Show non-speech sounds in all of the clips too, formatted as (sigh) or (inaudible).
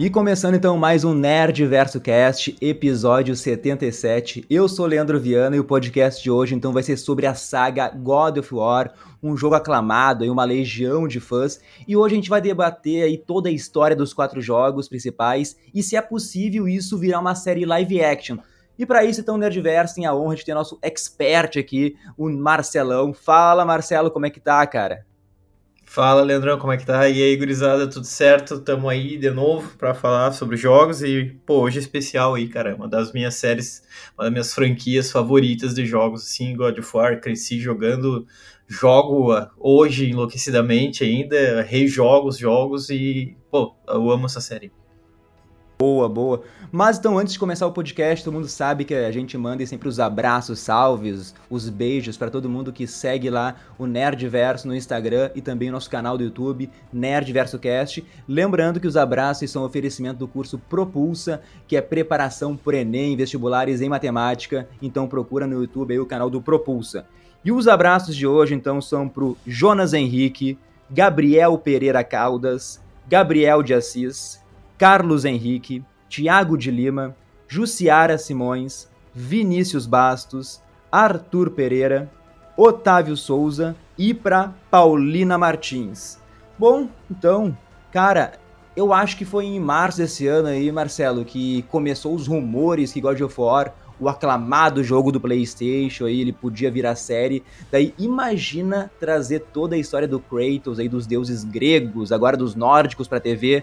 E começando então mais um Nerd Verso Cast, episódio 77. Eu sou Leandro Viana e o podcast de hoje então vai ser sobre a saga God of War, um jogo aclamado e uma legião de fãs. E hoje a gente vai debater aí toda a história dos quatro jogos principais e se é possível isso virar uma série live action. E para isso, então, o Nerdverso tem a honra de ter nosso expert aqui, o Marcelão. Fala, Marcelo, como é que tá, cara? Fala, Leandrão, como é que tá? E aí, gurizada, tudo certo? Tamo aí de novo para falar sobre jogos e, pô, hoje é especial aí, cara, uma das minhas séries, uma das minhas franquias favoritas de jogos, assim, God of War, cresci jogando, jogo hoje enlouquecidamente ainda, rejogo os jogos e, pô, eu amo essa série. Boa, boa. Mas então, antes de começar o podcast, todo mundo sabe que a gente manda sempre os abraços, salves, os beijos para todo mundo que segue lá o Nerdverso no Instagram e também o nosso canal do YouTube, Nerdverso Cast. Lembrando que os abraços são oferecimento do curso Propulsa, que é preparação por Enem, vestibulares em matemática. Então procura no YouTube aí o canal do Propulsa. E os abraços de hoje, então, são pro Jonas Henrique, Gabriel Pereira Caldas, Gabriel de Assis, Carlos Henrique, Tiago de Lima, Jussiara Simões, Vinícius Bastos, Arthur Pereira, Otávio Souza e para Paulina Martins. Bom, então, cara, eu acho que foi em março desse ano aí, Marcelo, que começou os rumores que God of War, o aclamado jogo do PlayStation, aí ele podia virar série. Daí imagina trazer toda a história do Kratos aí dos deuses gregos, agora dos nórdicos para TV.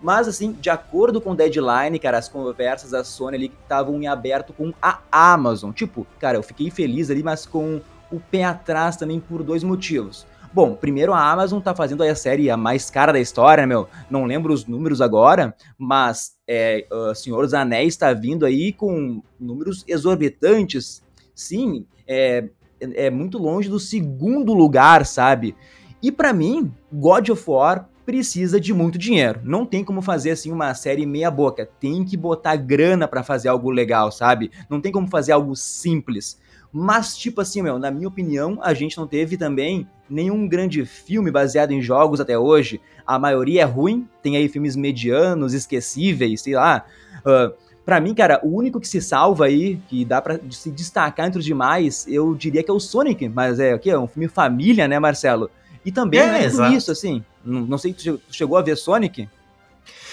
Mas, assim, de acordo com o deadline, cara, as conversas da Sony ali estavam em aberto com a Amazon. Tipo, cara, eu fiquei feliz ali, mas com o pé atrás também por dois motivos. Bom, primeiro a Amazon tá fazendo a série a mais cara da história, meu. Não lembro os números agora, mas é, Senhor dos Anéis está vindo aí com números exorbitantes. Sim, é, é muito longe do segundo lugar, sabe? E para mim, God of War precisa de muito dinheiro. Não tem como fazer assim uma série meia boca. Tem que botar grana para fazer algo legal, sabe? Não tem como fazer algo simples. Mas, tipo assim, meu, na minha opinião, a gente não teve também nenhum grande filme baseado em jogos até hoje. A maioria é ruim, tem aí filmes medianos, esquecíveis, sei lá. Uh, Pra mim, cara, o único que se salva aí, que dá pra se destacar entre os demais, eu diria que é o Sonic. Mas é o quê? É um filme família, né, Marcelo? E também é, é isso, assim. Não, não sei, tu chegou a ver Sonic?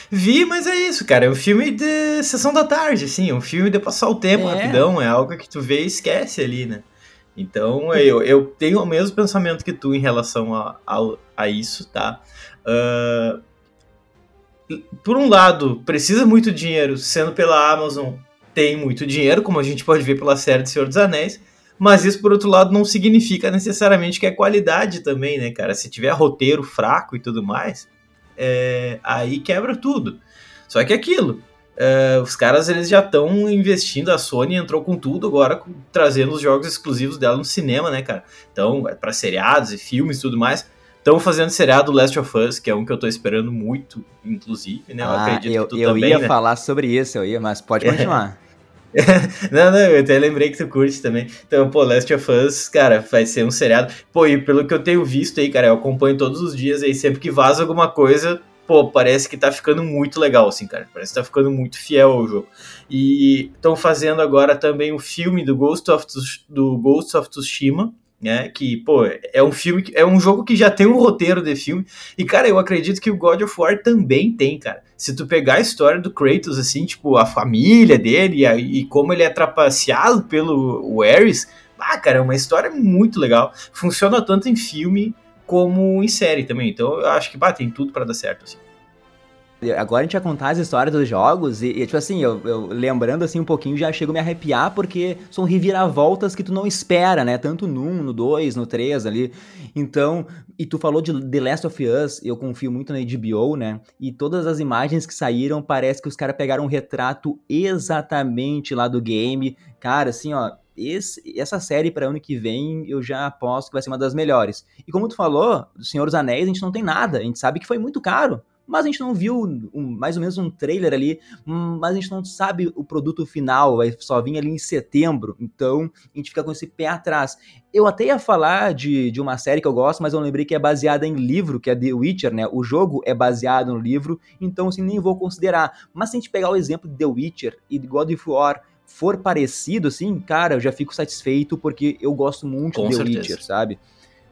Vi, mas é isso, cara. É um filme de sessão da tarde, assim. É um filme de passar o tempo é. rapidão. É algo que tu vê e esquece ali, né? Então, eu, eu tenho o mesmo pensamento que tu em relação a, a, a isso, tá? Uh, por um lado, precisa muito dinheiro, sendo pela Amazon, tem muito dinheiro, como a gente pode ver pela série de Senhor dos Anéis mas isso, por outro lado, não significa necessariamente que é qualidade também, né, cara? Se tiver roteiro fraco e tudo mais, é, aí quebra tudo. Só que é aquilo, é, os caras eles já estão investindo, a Sony entrou com tudo agora, trazendo os jogos exclusivos dela no cinema, né, cara? Então, é para seriados e filmes e tudo mais. Estão fazendo seriado Last of Us, que é um que eu tô esperando muito, inclusive, né? Eu ah, acredito eu, que tu eu também, ia né? falar sobre isso, eu ia, mas pode continuar. (laughs) não, não, eu até lembrei que tu curte também. Então, pô, Last of Us, cara, vai ser um seriado. Pô, e pelo que eu tenho visto aí, cara, eu acompanho todos os dias aí, sempre que vaza alguma coisa, pô, parece que tá ficando muito legal, assim, cara. Parece que tá ficando muito fiel ao jogo. E estão fazendo agora também o filme do Ghost of, do Ghost of Tsushima, né? Que, pô, é um filme, é um jogo que já tem um roteiro de filme. E, cara, eu acredito que o God of War também tem, cara. Se tu pegar a história do Kratos, assim, tipo, a família dele e, a, e como ele é trapaceado pelo Ares, ah, cara, é uma história muito legal. Funciona tanto em filme como em série também. Então, eu acho que, bah, tem tudo para dar certo, assim. Agora a gente vai contar as histórias dos jogos e, e tipo assim, eu, eu, lembrando assim um pouquinho, já chego a me arrepiar porque são reviravoltas que tu não espera, né? Tanto no 1, no 2, no 3 ali. Então, e tu falou de The Last of Us, eu confio muito na HBO, né? E todas as imagens que saíram, parece que os caras pegaram um retrato exatamente lá do game. Cara, assim, ó, esse, essa série para ano que vem eu já aposto que vai ser uma das melhores. E como tu falou, Senhor dos Anéis, a gente não tem nada, a gente sabe que foi muito caro mas a gente não viu um, mais ou menos um trailer ali, hum, mas a gente não sabe o produto final, vai só vir ali em setembro, então a gente fica com esse pé atrás. Eu até ia falar de, de uma série que eu gosto, mas eu lembrei que é baseada em livro, que é The Witcher, né? O jogo é baseado no livro, então assim, nem vou considerar. Mas se a gente pegar o exemplo de The Witcher e God of War, for parecido, assim, cara, eu já fico satisfeito porque eu gosto muito Com de The certeza. Witcher, sabe?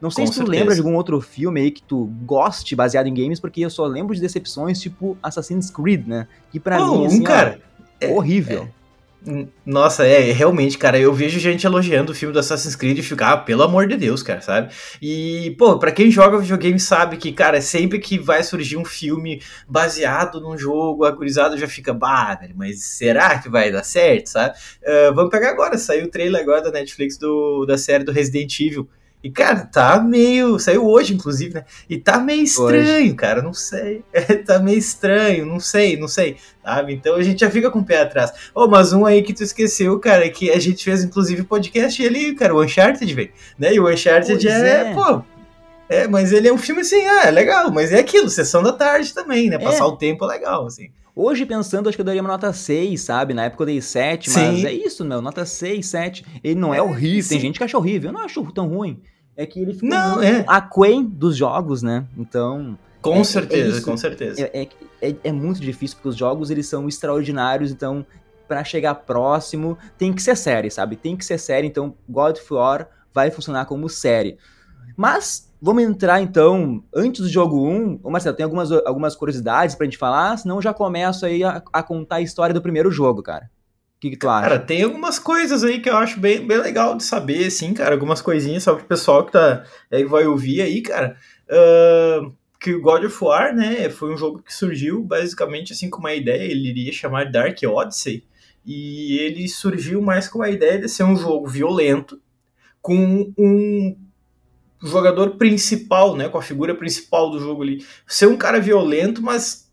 Não sei Com se tu certeza. lembra de algum outro filme aí que tu goste baseado em games, porque eu só lembro de decepções tipo Assassin's Creed, né? Que pra Pô, mim, um, assim, ó, cara, é- horrível. Hum, Nossa, é, realmente, cara, eu vejo gente elogiando o filme do Assassin's Creed e ficar, ah, pelo amor de Deus, cara, sabe? E, pô, pra quem joga videogame sabe que, cara, sempre que vai surgir um filme baseado num jogo, a gurizada já fica, bah, velho, mas será que vai dar certo, sabe? Ah, vamos pegar agora, saiu o trailer agora da Netflix do, da série do Resident Evil. E, cara, tá meio. Saiu hoje, inclusive, né? E tá meio estranho, cara. Não sei. (laughs) tá meio estranho, não sei, não sei. Sabe? Então a gente já fica com o pé atrás. Ô, mas um aí que tu esqueceu, cara, que a gente fez, inclusive, podcast ali, cara, o Uncharted, velho. Né? E o Uncharted é, é. pô. É, mas ele é um filme assim, ah, é legal, mas é aquilo, sessão da tarde também, né? Passar É. o tempo é legal, assim. Hoje, pensando, acho que eu daria uma nota 6, sabe? Na época eu dei 7, mas Sim. é isso, meu. Nota 6, 7. Ele não é, É, horrível. Tem sim. gente que acha horrível. Eu não acho tão ruim. É que ele fica Não, é. aquém dos jogos, né? Então, Com É- é certeza, isso. com certeza. é, é, é, é muito difícil, porque os jogos, eles são extraordinários, então, pra chegar próximo, tem que ser série, sabe? Tem que ser série, então, God of War vai funcionar como série. Mas, vamos entrar, então, antes do jogo 1, ô Marcelo, tem algumas, algumas curiosidades pra gente falar, senão eu já começo aí a, a contar a história do primeiro jogo, cara. Que, que tu acha? Cara, tem algumas coisas aí que eu acho bem, bem legal de saber, assim, cara. Algumas coisinhas só pro pessoal que, tá, que vai ouvir aí, cara. Ahn, que o God of War, né, foi um jogo que surgiu basicamente assim com uma ideia, ele iria chamar Dark Odyssey. E ele surgiu mais com a ideia de ser um jogo violento, com um jogador principal, né, com a figura principal do jogo ali. Ser um cara violento, mas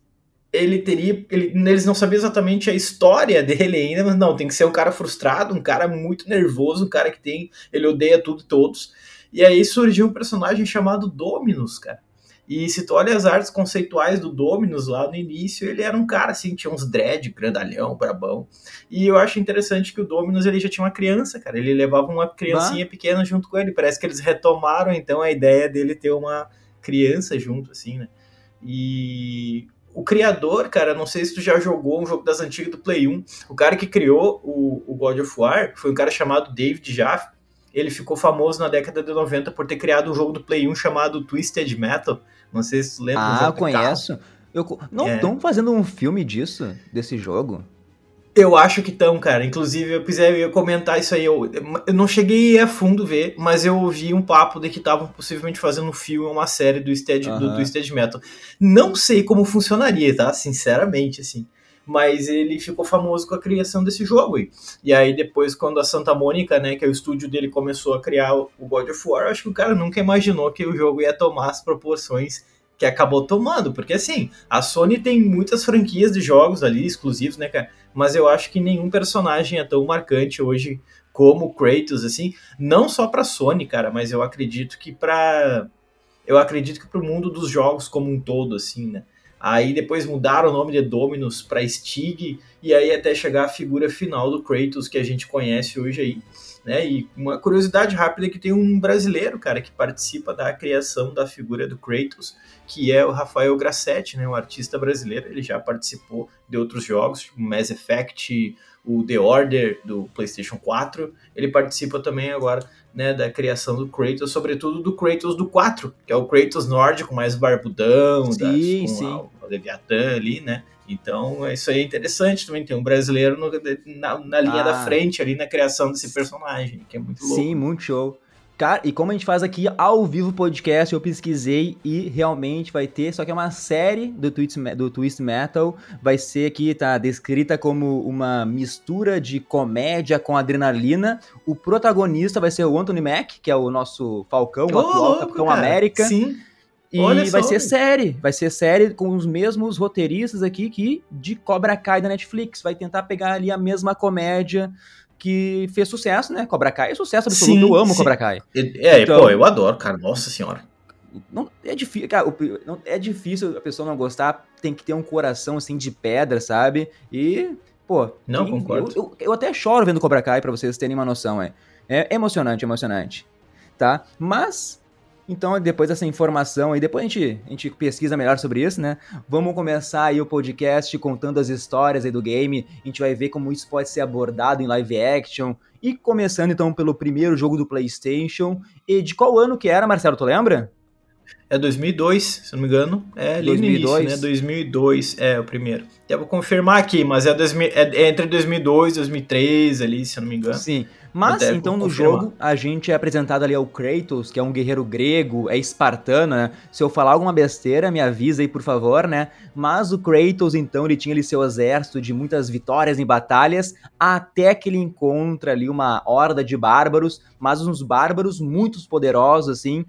ele teria. Ele, eles não sabiam exatamente a história dele ainda, mas não, tem que ser um cara frustrado, um cara muito nervoso, um cara que tem. Ele odeia tudo e todos. E aí surgiu um personagem chamado Dominus, cara. E se tu olha as artes conceituais do Dominus lá no início, ele era um cara assim, tinha uns dread, grandalhão, brabão. E eu acho interessante que o Dominus ele já tinha uma criança, cara. Ele levava uma criancinha pequena junto com ele. Parece que eles retomaram então a ideia dele ter uma criança junto, assim, né? E o criador, cara, não sei se tu já jogou um jogo das antigas do Play 1. O cara que criou o, o God of War foi um cara chamado David Jaffe. Ele ficou famoso na década de 90 por ter criado um jogo do Play 1 chamado Twisted Metal. Não sei se tu lembra. um ah, carro. conheço. Eu, não É. estão fazendo um filme disso, desse jogo? Eu acho que estão, cara. Inclusive, eu quiser eu ia comentar isso aí. Eu, eu não cheguei a fundo ver, mas eu ouvi um papo de que estavam possivelmente fazendo um filme ou uma série do, Stead, do Aham. Twisted Metal. Não sei como funcionaria, tá? Sinceramente, assim. Mas ele ficou famoso com a criação desse jogo aí. E aí, depois, quando a Santa Mônica, né, que é o estúdio dele, começou a criar o o God of War, eu acho que o cara nunca imaginou que o jogo ia tomar as proporções que acabou tomando. Porque, assim, a Sony tem muitas franquias de jogos ali, exclusivos, né, cara? Mas eu acho que nenhum personagem é tão marcante hoje como o Kratos, assim, não só pra Sony, cara, mas eu acredito que pra. Eu acredito que pro mundo dos jogos como um todo, assim, né? Aí depois mudaram o nome de Dominus pra Stig, e aí até chegar a figura final do Kratos que a gente conhece hoje aí. Né? E uma curiosidade rápida é que tem um brasileiro, cara, que participa da criação da figura do Kratos, que é o Rafael Grassetti, né, um artista brasileiro. Ele já participou de outros jogos, tipo Mass Effect, o The Order do PlayStation 4. Ele participa também agora né, da criação do Kratos, sobretudo do Kratos do 4, que é o Kratos nórdico, mais barbudão, Sim, com sim. a- o Leviatã ali, né? Então, isso aí é interessante também. Tem um brasileiro no- na, na linha Ah. da frente ali na criação desse personagem, que é muito louco. Sim, muito show. Cara, e como a gente faz aqui ao vivo podcast, eu pesquisei e realmente vai ter, só que é uma série do Twist, do Twist Metal, vai ser aqui, tá descrita como uma mistura de comédia com adrenalina. O protagonista vai ser o Anthony Mack, que é o nosso Falcão, o Ô, atual louco, Capitão cara. América. Sim. E Olha vai só. ser série, vai ser série com os mesmos roteiristas aqui que de Cobra Kai da Netflix. Vai tentar pegar ali a mesma comédia que fez sucesso, né? Cobra Kai é sucesso absoluto, Sim, eu amo sim. Cobra Kai. É, Então- pô, eu adoro, cara. Nossa senhora. Não, é difícil, cara, não, é difícil a pessoa não gostar, tem que ter um coração assim de pedra, sabe? E, pô. Não, concordo. Eu, eu, eu, até choro vendo Cobra Kai pra vocês terem uma noção, é. É emocionante, emocionante. Tá? Mas então, depois dessa informação aí, depois a gente, a gente pesquisa melhor sobre isso, né? Vamos começar aí o podcast contando as histórias aí do game. A gente vai ver como isso pode ser abordado em live action. E começando então pelo primeiro jogo do PlayStation. E de qual ano que era, Marcelo? Tu lembra? É 2002, se não me engano. É ali 2002. no início, né? 2002 é o primeiro. Eu vou confirmar aqui, mas é, 2000, é entre 2002 e 2003 ali, se eu não me engano. Sim. Mas, então, no jogo, a gente é apresentado ali ao Kratos, que é um guerreiro grego, é espartano, né? Se eu falar alguma besteira, me avisa aí, por favor, né? Mas o Kratos, então, ele tinha ali seu exército de muitas vitórias em batalhas, até que ele encontra ali uma horda de bárbaros, mas uns bárbaros muito poderosos, assim,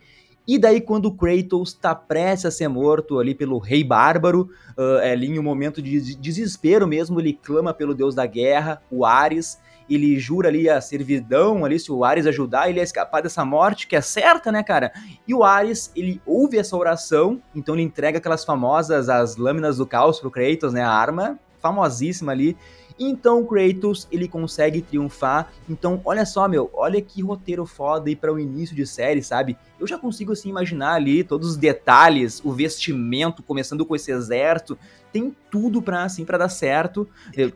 e daí, quando o Kratos está prestes a ser morto ali pelo rei bárbaro, uh, ali em um momento de desespero mesmo, ele clama pelo deus da guerra, o Ares, ele jura ali a servidão ali, se o Ares ajudar, ele a escapar dessa morte, que é certa, né, cara? E o Ares, ele ouve essa oração, então ele entrega aquelas famosas, as lâminas do caos pro Kratos, né, a arma famosíssima ali, então Kratos, ele consegue triunfar. Então, olha só, meu, olha que roteiro foda aí para o início de série, sabe? Eu já consigo assim imaginar ali todos os detalhes, o vestimento, começando com esse exército, tem tudo pra, assim, pra dar certo.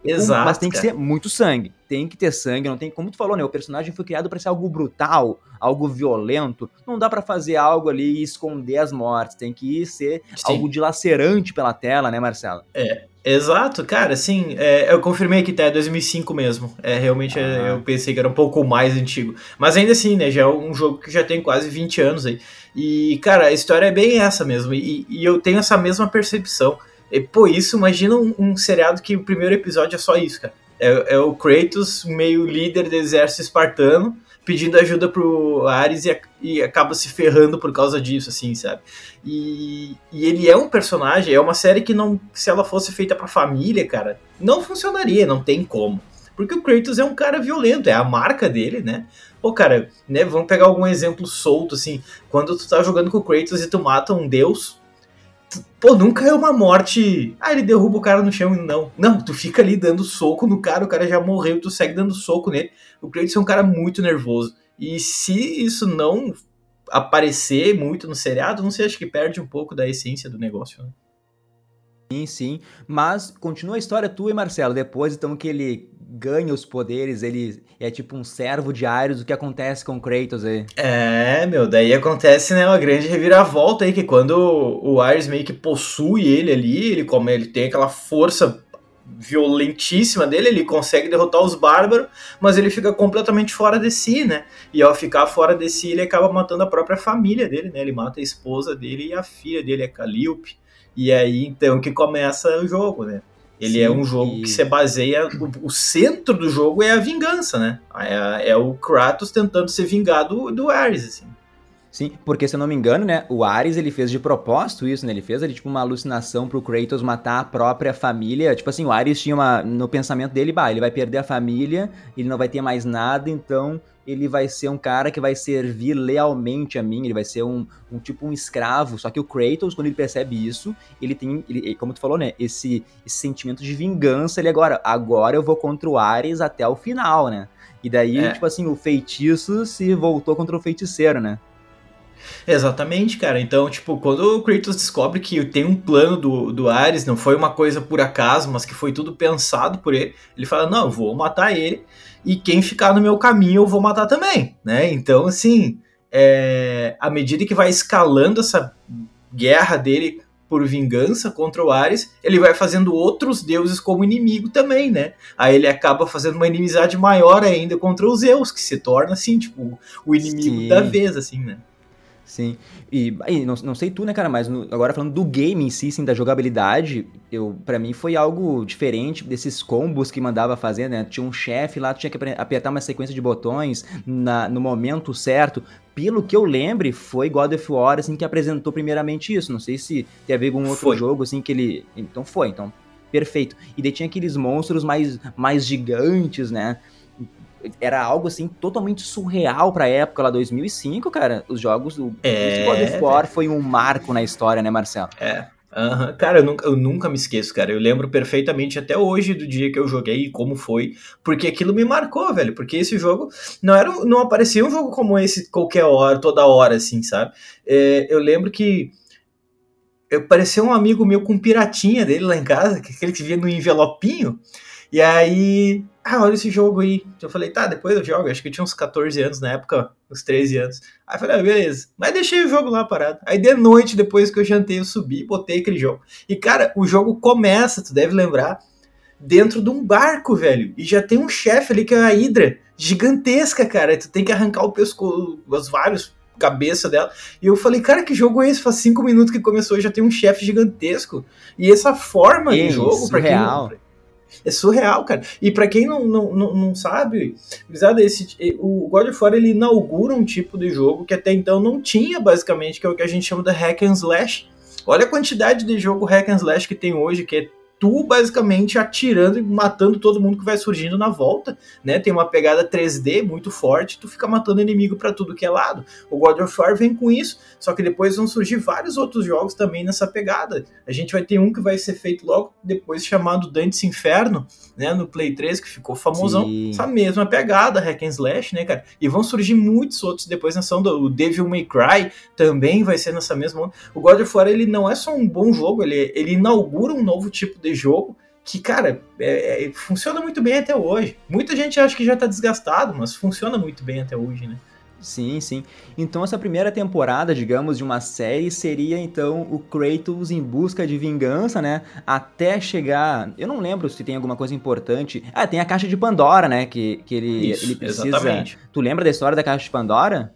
Exato. Mas tem que ser muito sangue. Tem que ter sangue, não tem. Como tu falou, né? O personagem foi criado para ser algo brutal, algo violento. Não dá para fazer algo ali e esconder as mortes. Tem que ser Sim. algo dilacerante pela tela, né, Marcelo? É. Exato, cara, assim, é, eu confirmei que tá, é 2005 mesmo. É, realmente é, eu pensei que era um pouco mais antigo. Mas ainda assim, né, já é um jogo que já tem quase 20 anos aí. E, cara, a história é bem essa mesmo. E, e eu tenho essa mesma percepção. E, pô, isso, imagina um, um, seriado que o primeiro episódio é só isso, cara. É, é o Kratos, meio líder do exército espartano, pedindo ajuda pro Ares e, e, acaba se ferrando por causa disso, assim, sabe? E, e, ele é um personagem, é uma série que não, se ela fosse feita pra família, cara, não funcionaria, não tem como. Porque o Kratos é um cara violento, é a marca dele, né? Pô, cara, né, vamos pegar algum exemplo solto, assim, quando tu tá jogando com o Kratos e tu mata um deus, Pô, nunca é uma morte. Ah, ele derruba o cara no chão. Não. Não, tu fica ali dando soco no cara, o cara já morreu, tu segue dando soco nele. O Kratos é um cara muito nervoso. E se isso não aparecer muito no seriado, não sei, acho que perde um pouco da essência do negócio, né? Sim, sim. Mas continua a história tua e Marcelo. Depois, então, que ele ganha os poderes, ele é tipo um servo de Ares, o que acontece com Kratos aí? É, meu, daí acontece, né, uma grande reviravolta aí, que quando o Ares meio que possui ele ali, ele, como ele tem aquela força violentíssima dele, ele consegue derrotar os bárbaros, mas ele fica completamente fora de si, né? E ao ficar fora de si, ele acaba matando a própria família dele, né? Ele mata a esposa dele e a filha dele, a Calliope. E aí então que começa o jogo, né? Ele é Sim, é um jogo e... que se baseia. O, o, centro do jogo é a vingança, né? É, é o Kratos tentando se vingar do, do Ares, assim. Sim, porque se eu não me engano, né, o Ares ele fez de propósito isso, né? Ele fez ali tipo uma alucinação pro Kratos matar a própria família. Tipo assim, o Ares tinha uma no pensamento dele, bah, ele vai perder a família, ele não vai ter mais nada, então ele vai ser um cara que vai servir lealmente a mim, ele vai ser um, um tipo um escravo. Só que o Kratos, quando ele percebe isso, ele tem, ele, como tu falou, né, esse, esse sentimento de vingança, ele agora, agora eu vou contra o Ares até o final, né? E daí, é. tipo assim, o feitiço se voltou contra o feiticeiro, né? Exatamente, cara. Então, tipo, quando o Kratos descobre que tem um plano do, do Ares, não foi uma coisa por acaso, mas que foi tudo pensado por ele, ele fala: Não, eu vou matar ele, e quem ficar no meu caminho eu vou matar também, né? Então, assim, é, à medida que vai escalando essa guerra dele por vingança contra o Ares, ele vai fazendo outros deuses como inimigo também, né? Aí ele acaba fazendo uma inimizade maior ainda contra os Zeus, que se torna, assim, tipo, o inimigo Sim. da vez, assim, né? Sim. E aí, não, não sei tu, né, cara, mas no, agora falando do game em si, sim, da jogabilidade, eu para mim foi algo diferente desses combos que mandava fazer, né? Tinha um chefe lá, tu tinha que apertar uma sequência de botões na, no momento certo. Pelo que eu lembre, foi God of War, assim, que apresentou primeiramente isso. Não sei se tem a ver com outro foi. jogo, assim, que ele... Então foi, então, perfeito. E daí tinha aqueles monstros mais, mais gigantes, né? Era algo assim totalmente surreal pra época lá 2005, cara. Os jogos do é, God of War foi um marco na história, né, Marcelo? É. Uhum. Cara, eu nunca, eu nunca me esqueço, cara. Eu lembro perfeitamente até hoje do dia que eu joguei e como foi, porque aquilo me marcou, velho. Porque esse jogo não era, não aparecia um jogo como esse qualquer hora, toda hora, assim, sabe? É, eu lembro que eu parecia um amigo meu com um piratinha dele lá em casa, que aquele que via no envelopinho. E aí, ah, olha esse jogo aí. Eu falei, tá, depois eu jogo. Acho que eu tinha uns 14 anos na época, uns 13 anos. Aí eu falei, ah, beleza. Mas deixei o jogo lá parado. Aí de noite, depois que eu jantei, eu subi e botei aquele jogo. E cara, o jogo começa, tu deve lembrar, dentro de um barco, velho. E já tem um chefe ali que é a Hydra, gigantesca, cara. Tu tem que arrancar o pescoço, os vários cabeça dela. E eu falei, cara, que jogo é esse? Faz cinco minutos que começou já tem um chefe gigantesco. E essa forma de jogo, para quem é surreal, cara. E para quem não, não, não, sabe, esse, o God of War ele inaugura um tipo de jogo que até então não tinha, basicamente, que é o que a gente chama de hack and slash. Olha a quantidade de jogo hack and slash que tem hoje, que é tu basicamente atirando e matando todo mundo que vai surgindo na volta, né? Tem uma pegada 3D muito forte, tu fica matando inimigo para tudo que é lado. O God of War vem com isso, só que depois vão surgir vários outros jogos também nessa pegada. A gente vai ter um que vai ser feito logo depois chamado Dante's Inferno, né, no Play 3, que ficou famosão. Sim. Essa mesma pegada, hack and slash, né, cara? E vão surgir muitos outros depois nessa onda. O Devil May Cry também vai ser nessa mesma onda. O God of War, ele não é só um bom jogo, ele, ele inaugura um novo tipo de jogo que, cara, é, é, funciona muito bem até hoje. Muita gente acha que já tá desgastado, mas funciona muito bem até hoje, né? Sim, sim. Então essa primeira temporada, digamos, de uma série seria então o Kratos em busca de vingança, né? Até chegar. Eu não lembro se tem alguma coisa importante. Ah, tem a caixa de Pandora, né? Que, que ele, Isso, ele precisa. Exatamente. Tu lembra da história da caixa de Pandora?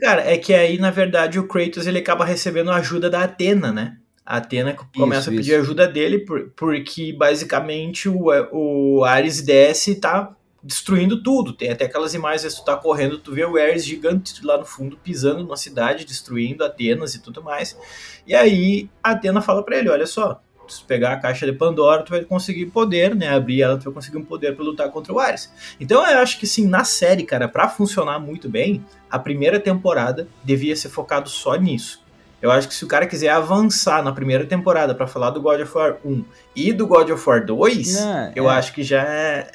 Cara, é que aí, na verdade, o Kratos ele acaba recebendo a ajuda da Atena, né? A Atena começa isso, a pedir isso. ajuda dele por, porque basicamente o, o Ares desce e tá destruindo tudo. Tem até aquelas imagens, tu tá correndo, tu vê o Ares gigante lá no fundo pisando na cidade, destruindo Atenas e tudo mais. E aí a Atena fala para ele, olha só, se pegar a caixa de Pandora, tu vai conseguir poder, né? Abrir ela, tu vai conseguir um poder para lutar contra o Ares. Então eu acho que sim, na série, cara, para funcionar muito bem, a primeira temporada devia ser focado só nisso. Eu acho que se o cara quiser avançar na primeira temporada para falar do God of War 1 e do God of War 2, não, eu é. acho que já é,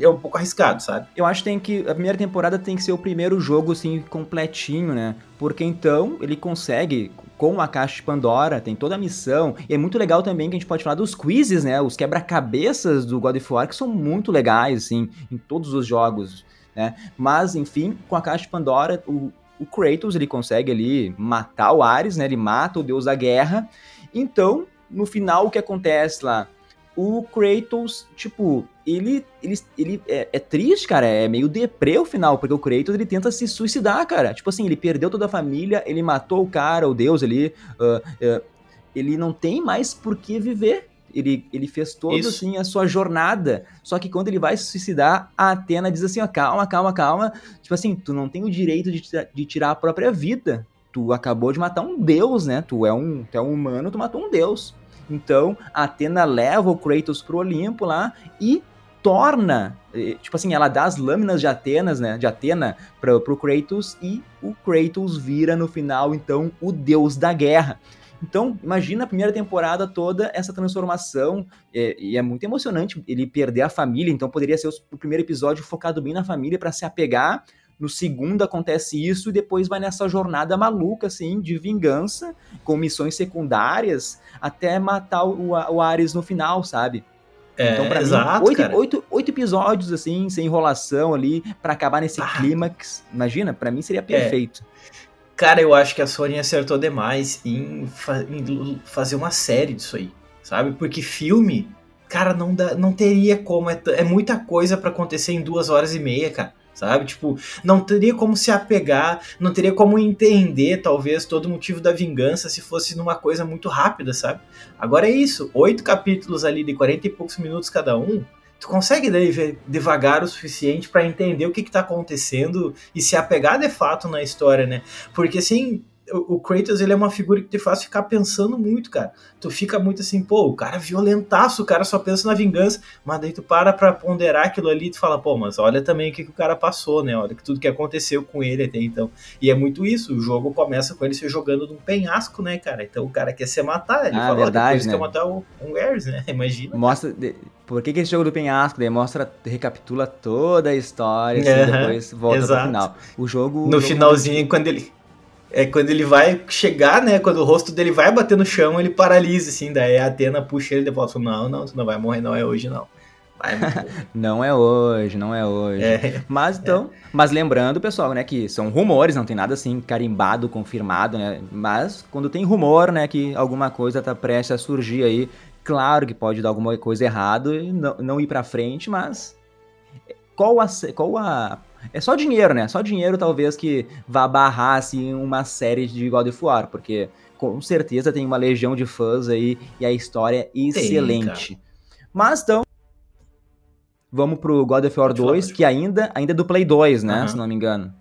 é um pouco arriscado, sabe? Eu acho que tem que a primeira temporada tem que ser o primeiro jogo assim completinho, né? Porque então ele consegue com a caixa de Pandora, tem toda a missão. E é muito legal também que a gente pode falar dos quizzes, né? Os quebra-cabeças do God of War que são muito legais assim em todos os jogos. Né? Mas, enfim, com a caixa de Pandora, o, o Kratos ele consegue ali matar o Ares, né? Ele mata o deus da guerra. Então, no final, o que acontece lá? O Kratos, tipo, ele, ele, ele é, é, triste, cara, é meio deprê o final, porque o Kratos ele tenta se suicidar, cara. Tipo assim, ele perdeu toda a família, ele matou o cara, o deus ali, uh, uh, ele não tem mais por que viver. Ele, ele fez toda assim a sua jornada. Só que quando ele vai se suicidar, a Atena diz assim: ó, calma, calma, calma. Tipo assim, tu não tem o direito de, de tirar a própria vida. Tu acabou de matar um deus, né? Tu é um, tu é um humano, tu matou um deus. Então, a Atena leva o Kratos pro Olimpo lá e torna, eh, tipo assim, ela dá as lâminas de Atenas, né, de Atena pro, pro Kratos e o Kratos vira no final, então, o deus da guerra. Então, imagina a primeira temporada toda essa transformação, é, e é muito emocionante ele perder a família, então poderia ser o primeiro episódio focado bem na família para se apegar. No segundo acontece isso e depois vai nessa jornada maluca, assim, de vingança, com missões secundárias, até matar o, o Ares no final, sabe? É, então, pra exato, mim, oito, oito, oito, episódios, assim, sem enrolação ali, para acabar nesse ah. clímax. Imagina, para mim seria perfeito. É. Cara, eu acho que a Sony acertou demais em, fa em, fazer uma série disso aí, sabe? Porque filme, cara, não, dá, não teria como. É, é muita coisa para acontecer em duas horas e meia, cara. Sabe? Tipo, não teria como se apegar, não teria como entender, talvez, todo o motivo da vingança se fosse numa coisa muito rápida, sabe? Agora é isso, oito capítulos ali de quarenta e poucos minutos cada um, tu consegue daí ver devagar o suficiente para entender o que, está acontecendo e se apegar de fato na história, né? Porque assim, o, Kratos ele é uma figura que te faz ficar pensando muito, cara. Tu fica muito assim, pô, o cara é violentaço, o cara só pensa na vingança, mas daí tu para pra ponderar aquilo ali e tu fala, pô, mas olha também o que, que o cara passou, né? Olha que tudo que aconteceu com ele até então. E é muito isso, o jogo começa com ele se jogando num penhasco, né, cara? Então o cara quer se matar, ele ah, fala, verdade, né? quer matar o, um Ares, né? (laughs) Imagina. Mostra, por que, que esse jogo do penhasco daí mostra, recapitula toda a história, assim, depois volta exato. pro final. O jogo... No finalzinho, quando ele é quando ele vai chegar, né? Quando o rosto dele vai bater no chão, ele paralisa, assim. Daí a Atena puxa ele de volta. Não, não, tu não vai morrer, não é hoje, não. (laughs) não é hoje, não é hoje. É, mas então, é. mas lembrando, pessoal, né, que são rumores, não tem nada assim carimbado, confirmado, né? Mas quando tem rumor, né, que alguma coisa tá prestes a surgir aí, claro que pode dar alguma coisa errado e não, não ir para frente, mas qual a, qual a é só dinheiro, né? Só dinheiro talvez que vá barrar assim uma série de God of War, porque com certeza tem uma legião de fãs aí e a história é excelente. Tem, Mas então vamos pro God of War 2, que ainda ainda é do Play 2, né, uhum. se não me engano.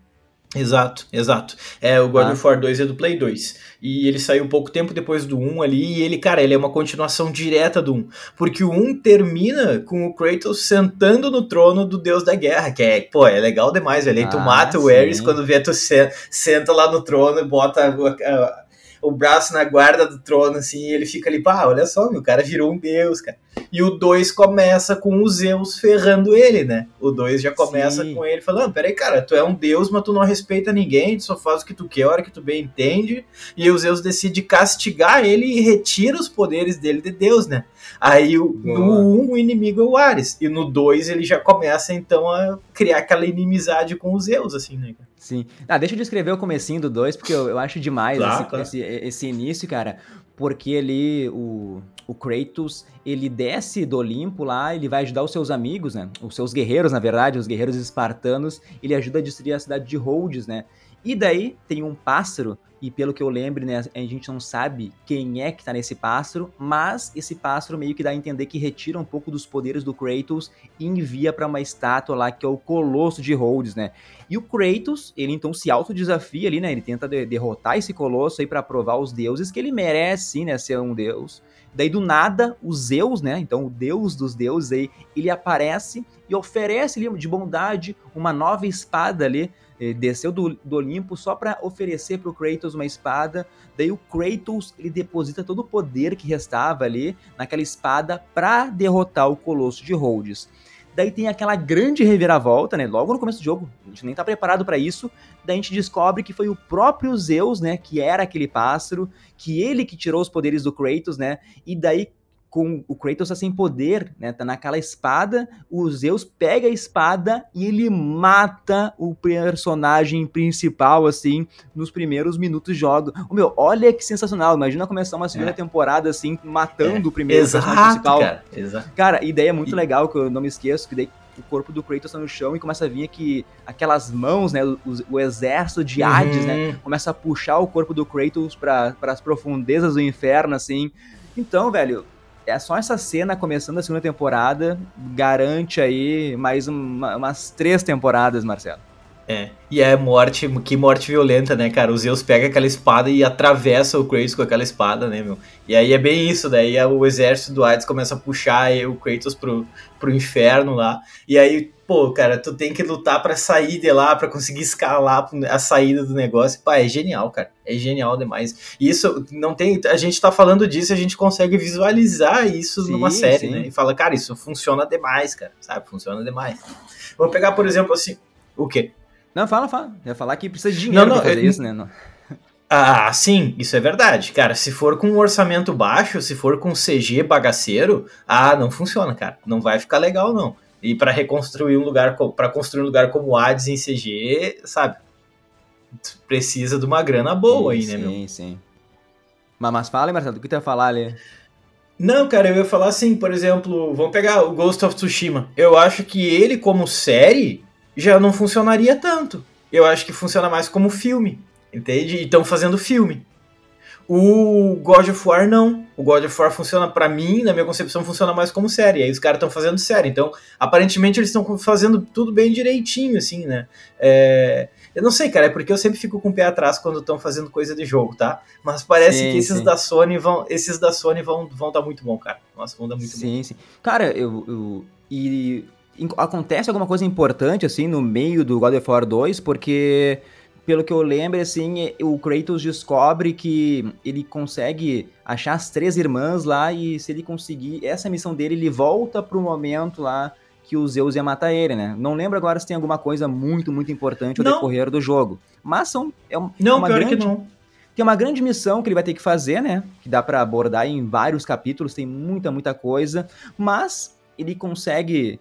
Exato, exato. É, o God ah. of War 2 é do Play 2. E ele saiu pouco tempo depois do 1 ali, e ele, cara, ele é uma continuação direta do 1. Porque o 1 termina com o Kratos sentando no trono do deus da guerra, que é, pô, é legal demais, velho. Aí tu ah, mata sim. o Ares quando vê tu senta lá no trono e bota a, o braço na guarda do trono, assim, e ele fica ali, pá, olha só, meu, o cara virou um deus, cara. E o 2 começa com os Zeus ferrando ele, né? O 2 já começa Sim. com ele falando, peraí, cara, tu é um deus, mas tu não respeita ninguém, tu só faz o que tu quer, a hora que tu bem entende, e o Zeus decide castigar ele e retira os poderes dele de deus, né? Aí o, no 1 um, o inimigo é o Ares, e no 2 ele já começa então a criar aquela inimizade com os Zeus, assim, né? Sim. Ah, deixa eu descrever o comecinho do 2, porque eu, eu acho demais claro, esse, claro. Esse, esse, início, cara. Porque ali o, o Kratos, ele desce do Olimpo lá, ele vai ajudar os seus amigos, né? Os seus guerreiros, na verdade, os guerreiros espartanos. Ele ajuda a destruir a cidade de Rhodes, né? E daí tem um pássaro e pelo que eu lembro, né, a gente não sabe quem é que tá nesse pássaro, mas esse pássaro meio que dá a entender que retira um pouco dos poderes do Kratos e envia para uma estátua lá que é o Colosso de Rhodes, né? E o Kratos, ele então se autodesafia ali, né? Ele tenta de derrotar esse Colosso aí para provar aos deuses que ele merece, né, ser um deus. Daí do nada, o Zeus, né? Então o deus dos deuses aí, ele aparece e oferece ali de bondade uma nova espada ali desceu do, do Olimpo só para oferecer para o Kratos uma espada. Daí o Kratos ele deposita todo o poder que restava ali naquela espada para derrotar o Colosso de Rhodes. Daí tem aquela grande reviravolta, né? Logo no começo do jogo, a gente nem tá preparado para isso. Daí a gente descobre que foi o próprio Zeus, né, que era aquele pássaro, que ele que tirou os poderes do Kratos, né? E daí com o Kratos tá sem poder, né? Tá naquela espada, o Zeus pega a espada e ele mata o personagem principal, assim, nos primeiros minutos de jogo. O meu, olha que sensacional. Imagina começar uma segunda é. temporada, assim, matando é. o primeiro Exato, personagem principal. Cara, Exato. cara, ideia muito e... legal, que eu não me esqueço, que daí o corpo do Kratos tá no chão e começa a vir aqui aquelas mãos, né? O, o exército de Hades, né, uhum. né? Começa a puxar o corpo do Kratos para as profundezas do inferno, assim. Então, velho, é só essa cena começando a segunda temporada garante aí mais uma, umas três temporadas, Marcelo. É, e é morte, que morte violenta, né, cara? O Zeus pega aquela espada e atravessa o Kratos com aquela espada, né, meu? E aí é bem isso, daí o exército do Hades começa a puxar o Kratos pro, pro inferno lá. E aí, pô, cara, tu tem que lutar para sair de lá, para conseguir escalar a saída do negócio. Pá, é genial, cara. É genial demais. E isso não tem. A gente tá falando disso, a gente consegue visualizar isso sim, numa série, sim. né? E fala, cara, isso funciona demais, cara. Sabe? Funciona demais. Vamos pegar, por exemplo, assim. O quê? Não, fala, fala. Eu ia falar que precisa de dinheiro não, não, pra fazer eu... isso, né? Não. Ah, sim, isso é verdade. Cara, se for com um orçamento baixo, se for com CG bagaceiro, ah, não funciona, cara. Não vai ficar legal, não. E para reconstruir um lugar, para construir um lugar como Hades em CG, sabe? Precisa de uma grana boa sim, aí, né, sim, meu? Sim, sim. Mas, mas fala, hein, Marcelo, o que tu ia falar ali? Não, cara, eu ia falar assim, por exemplo, vamos pegar o Ghost of Tsushima. Eu acho que ele, como série, já não funcionaria tanto. Eu acho que funciona mais como filme. Entende? E estão fazendo filme. O God of War não. O God of War funciona para mim, na minha concepção, funciona mais como série. Aí os caras estão fazendo série. Então, aparentemente, eles estão fazendo tudo bem direitinho, assim, né? É... Eu não sei, cara, é porque eu sempre fico com o pé atrás quando estão fazendo coisa de jogo, tá? Mas parece sim, que esses sim. da Sony vão. Esses da Sony vão, vão dar muito bom, cara. Nossa, vão dar muito sim, bom. Sim, sim. Cara, eu, eu. E acontece alguma coisa importante, assim, no meio do God of War 2, porque pelo que eu lembro, assim, o Kratos descobre que ele consegue achar as três irmãs lá e se ele conseguir essa missão dele, ele volta pro momento lá que o Zeus ia matar ele, né? Não lembro agora se tem alguma coisa muito, muito importante no decorrer do jogo. Mas são, é, não, uma pior grande, que não. Tem uma grande missão que ele vai ter que fazer, né? Que dá para abordar em vários capítulos, tem muita, muita coisa. Mas ele consegue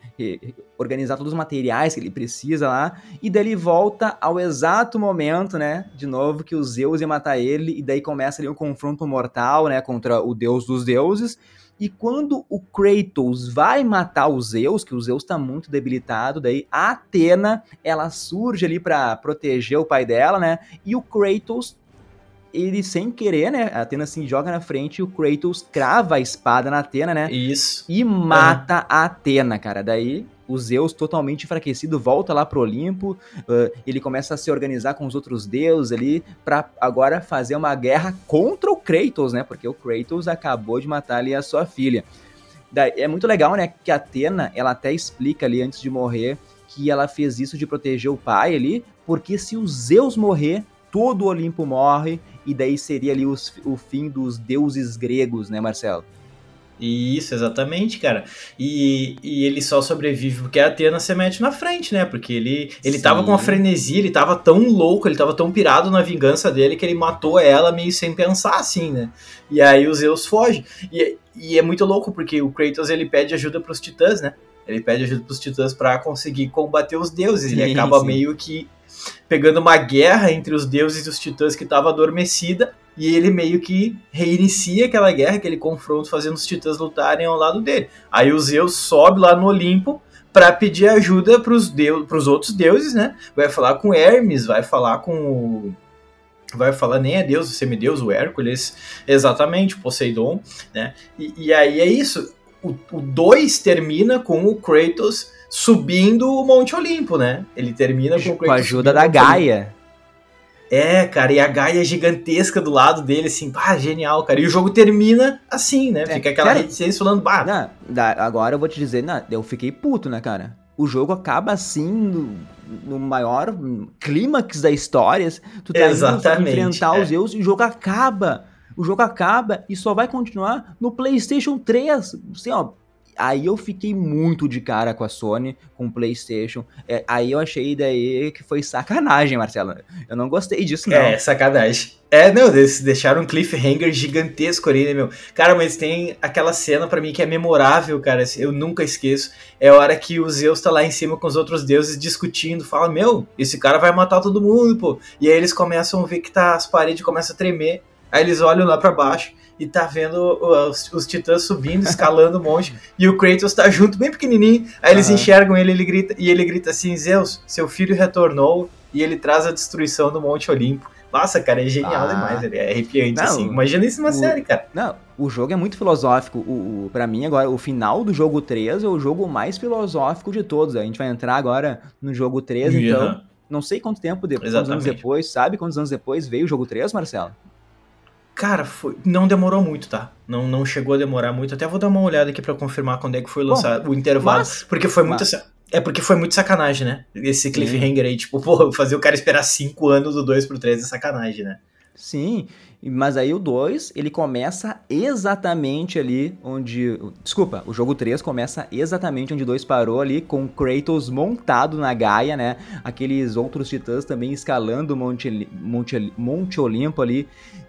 organizar todos os materiais que ele precisa lá, e daí ele volta ao exato momento, né, de novo, que o Zeus ia matar ele, e daí começa ali um confronto mortal, né, contra o deus dos deuses, e quando o Kratos vai matar o Zeus, que o Zeus tá muito debilitado, daí a Atena, ela surge ali para proteger o pai dela, né, e o Kratos ele sem querer, né? A Atena se joga na frente e o Kratos crava a espada na Atena, né? Isso. E mata uhum. a Atena, cara. Daí o Zeus, totalmente enfraquecido, volta lá pro Olimpo. Uh, ele começa a se organizar com os outros deuses ali para agora fazer uma guerra contra o Kratos, né? Porque o Kratos acabou de matar ali a sua filha. Daí, é muito legal, né? Que a Atena, ela até explica ali antes de morrer que ela fez isso de proteger o pai ali, porque se o Zeus morrer, todo o Olimpo morre, e daí seria ali os, o fim dos deuses gregos, né, Marcelo? Isso, exatamente, cara. E, e ele só sobrevive porque a Atena se mete na frente, né? Porque ele, ele tava com uma frenesia, ele tava tão louco, ele tava tão pirado na vingança dele que ele matou ela meio sem pensar, assim, né? E aí o Zeus foge. E, e é muito louco porque o Kratos ele pede ajuda pros titãs, né? Ele pede ajuda pros titãs para conseguir combater os deuses. Sim, ele acaba sim. meio que pegando uma guerra entre os deuses e os titãs que estava adormecida, e ele meio que reinicia aquela guerra, aquele confronto, fazendo os titãs lutarem ao lado dele. Aí o Zeus sobe lá no Olimpo para pedir ajuda para os outros deuses, né? Vai falar com Hermes, vai falar com o vai falar nem é Deus, o semideus, o Hércules, exatamente, Poseidon, né? E, e aí é isso. O 2 termina com o Kratos subindo o Monte Olimpo, né? Ele termina com, com a ajuda da Gaia. É, cara, e a Gaia gigantesca do lado dele, assim, pá, genial, cara. E o jogo termina assim, né? É, Fica aquela cara, reticência falando, bah. Não, agora eu vou te dizer, não, eu fiquei puto, né, cara? O jogo acaba assim, no, no maior clímax da história. Tu tá Exatamente, indo enfrentar é. os Zeus e o jogo acaba. O jogo acaba e só vai continuar no PlayStation 3. Assim, ó, Aí eu fiquei muito de cara com a Sony, com o PlayStation. É, aí eu achei daí que foi sacanagem, Marcelo. Eu não gostei disso, não. É, sacanagem. É, não, eles deixaram um cliffhanger gigantesco ali, né, meu? Cara, mas tem aquela cena para mim que é memorável, cara. Assim, eu nunca esqueço. É a hora que o Zeus tá lá em cima com os outros deuses discutindo. Fala, meu, esse cara vai matar todo mundo, pô. E aí eles começam a ver que tá, as paredes começam a tremer. Aí eles olham lá para baixo e tá vendo os, os titãs subindo, escalando um monte, (laughs) e o Kratos tá junto, bem pequenininho, aí eles uhum. enxergam ele, ele grita, e ele grita assim, Zeus, seu filho retornou, e ele traz a destruição do Monte Olimpo. Nossa, cara, é genial ah. demais, ele é arrepiante, não, assim, imagina isso numa o, série, cara. Não, o jogo é muito filosófico, o, o, pra mim agora, o final do jogo 3 é o jogo mais filosófico de todos, a gente vai entrar agora no jogo 3, uhum. então... Não sei quanto tempo depois, quantos anos depois, sabe quantos anos depois veio o jogo 3, Marcelo? Cara, foi, não demorou muito, tá? Não, não chegou a demorar muito. Até vou dar uma olhada aqui para confirmar quando é que foi lançado Bom, o intervalo. Mas, porque foi muito. É porque foi muito sacanagem, né? Esse cliffhanger aí, tipo, (laughs) pô, fazer o cara esperar 5 anos do 2 pro 3 é sacanagem, né? Sim, mas aí o 2, ele começa exatamente ali onde. Desculpa, o jogo 3 começa exatamente onde o 2 parou ali, com Kratos montado na Gaia, né? Aqueles outros titãs também escalando o Monte, Monte, Monte Olimpo ali.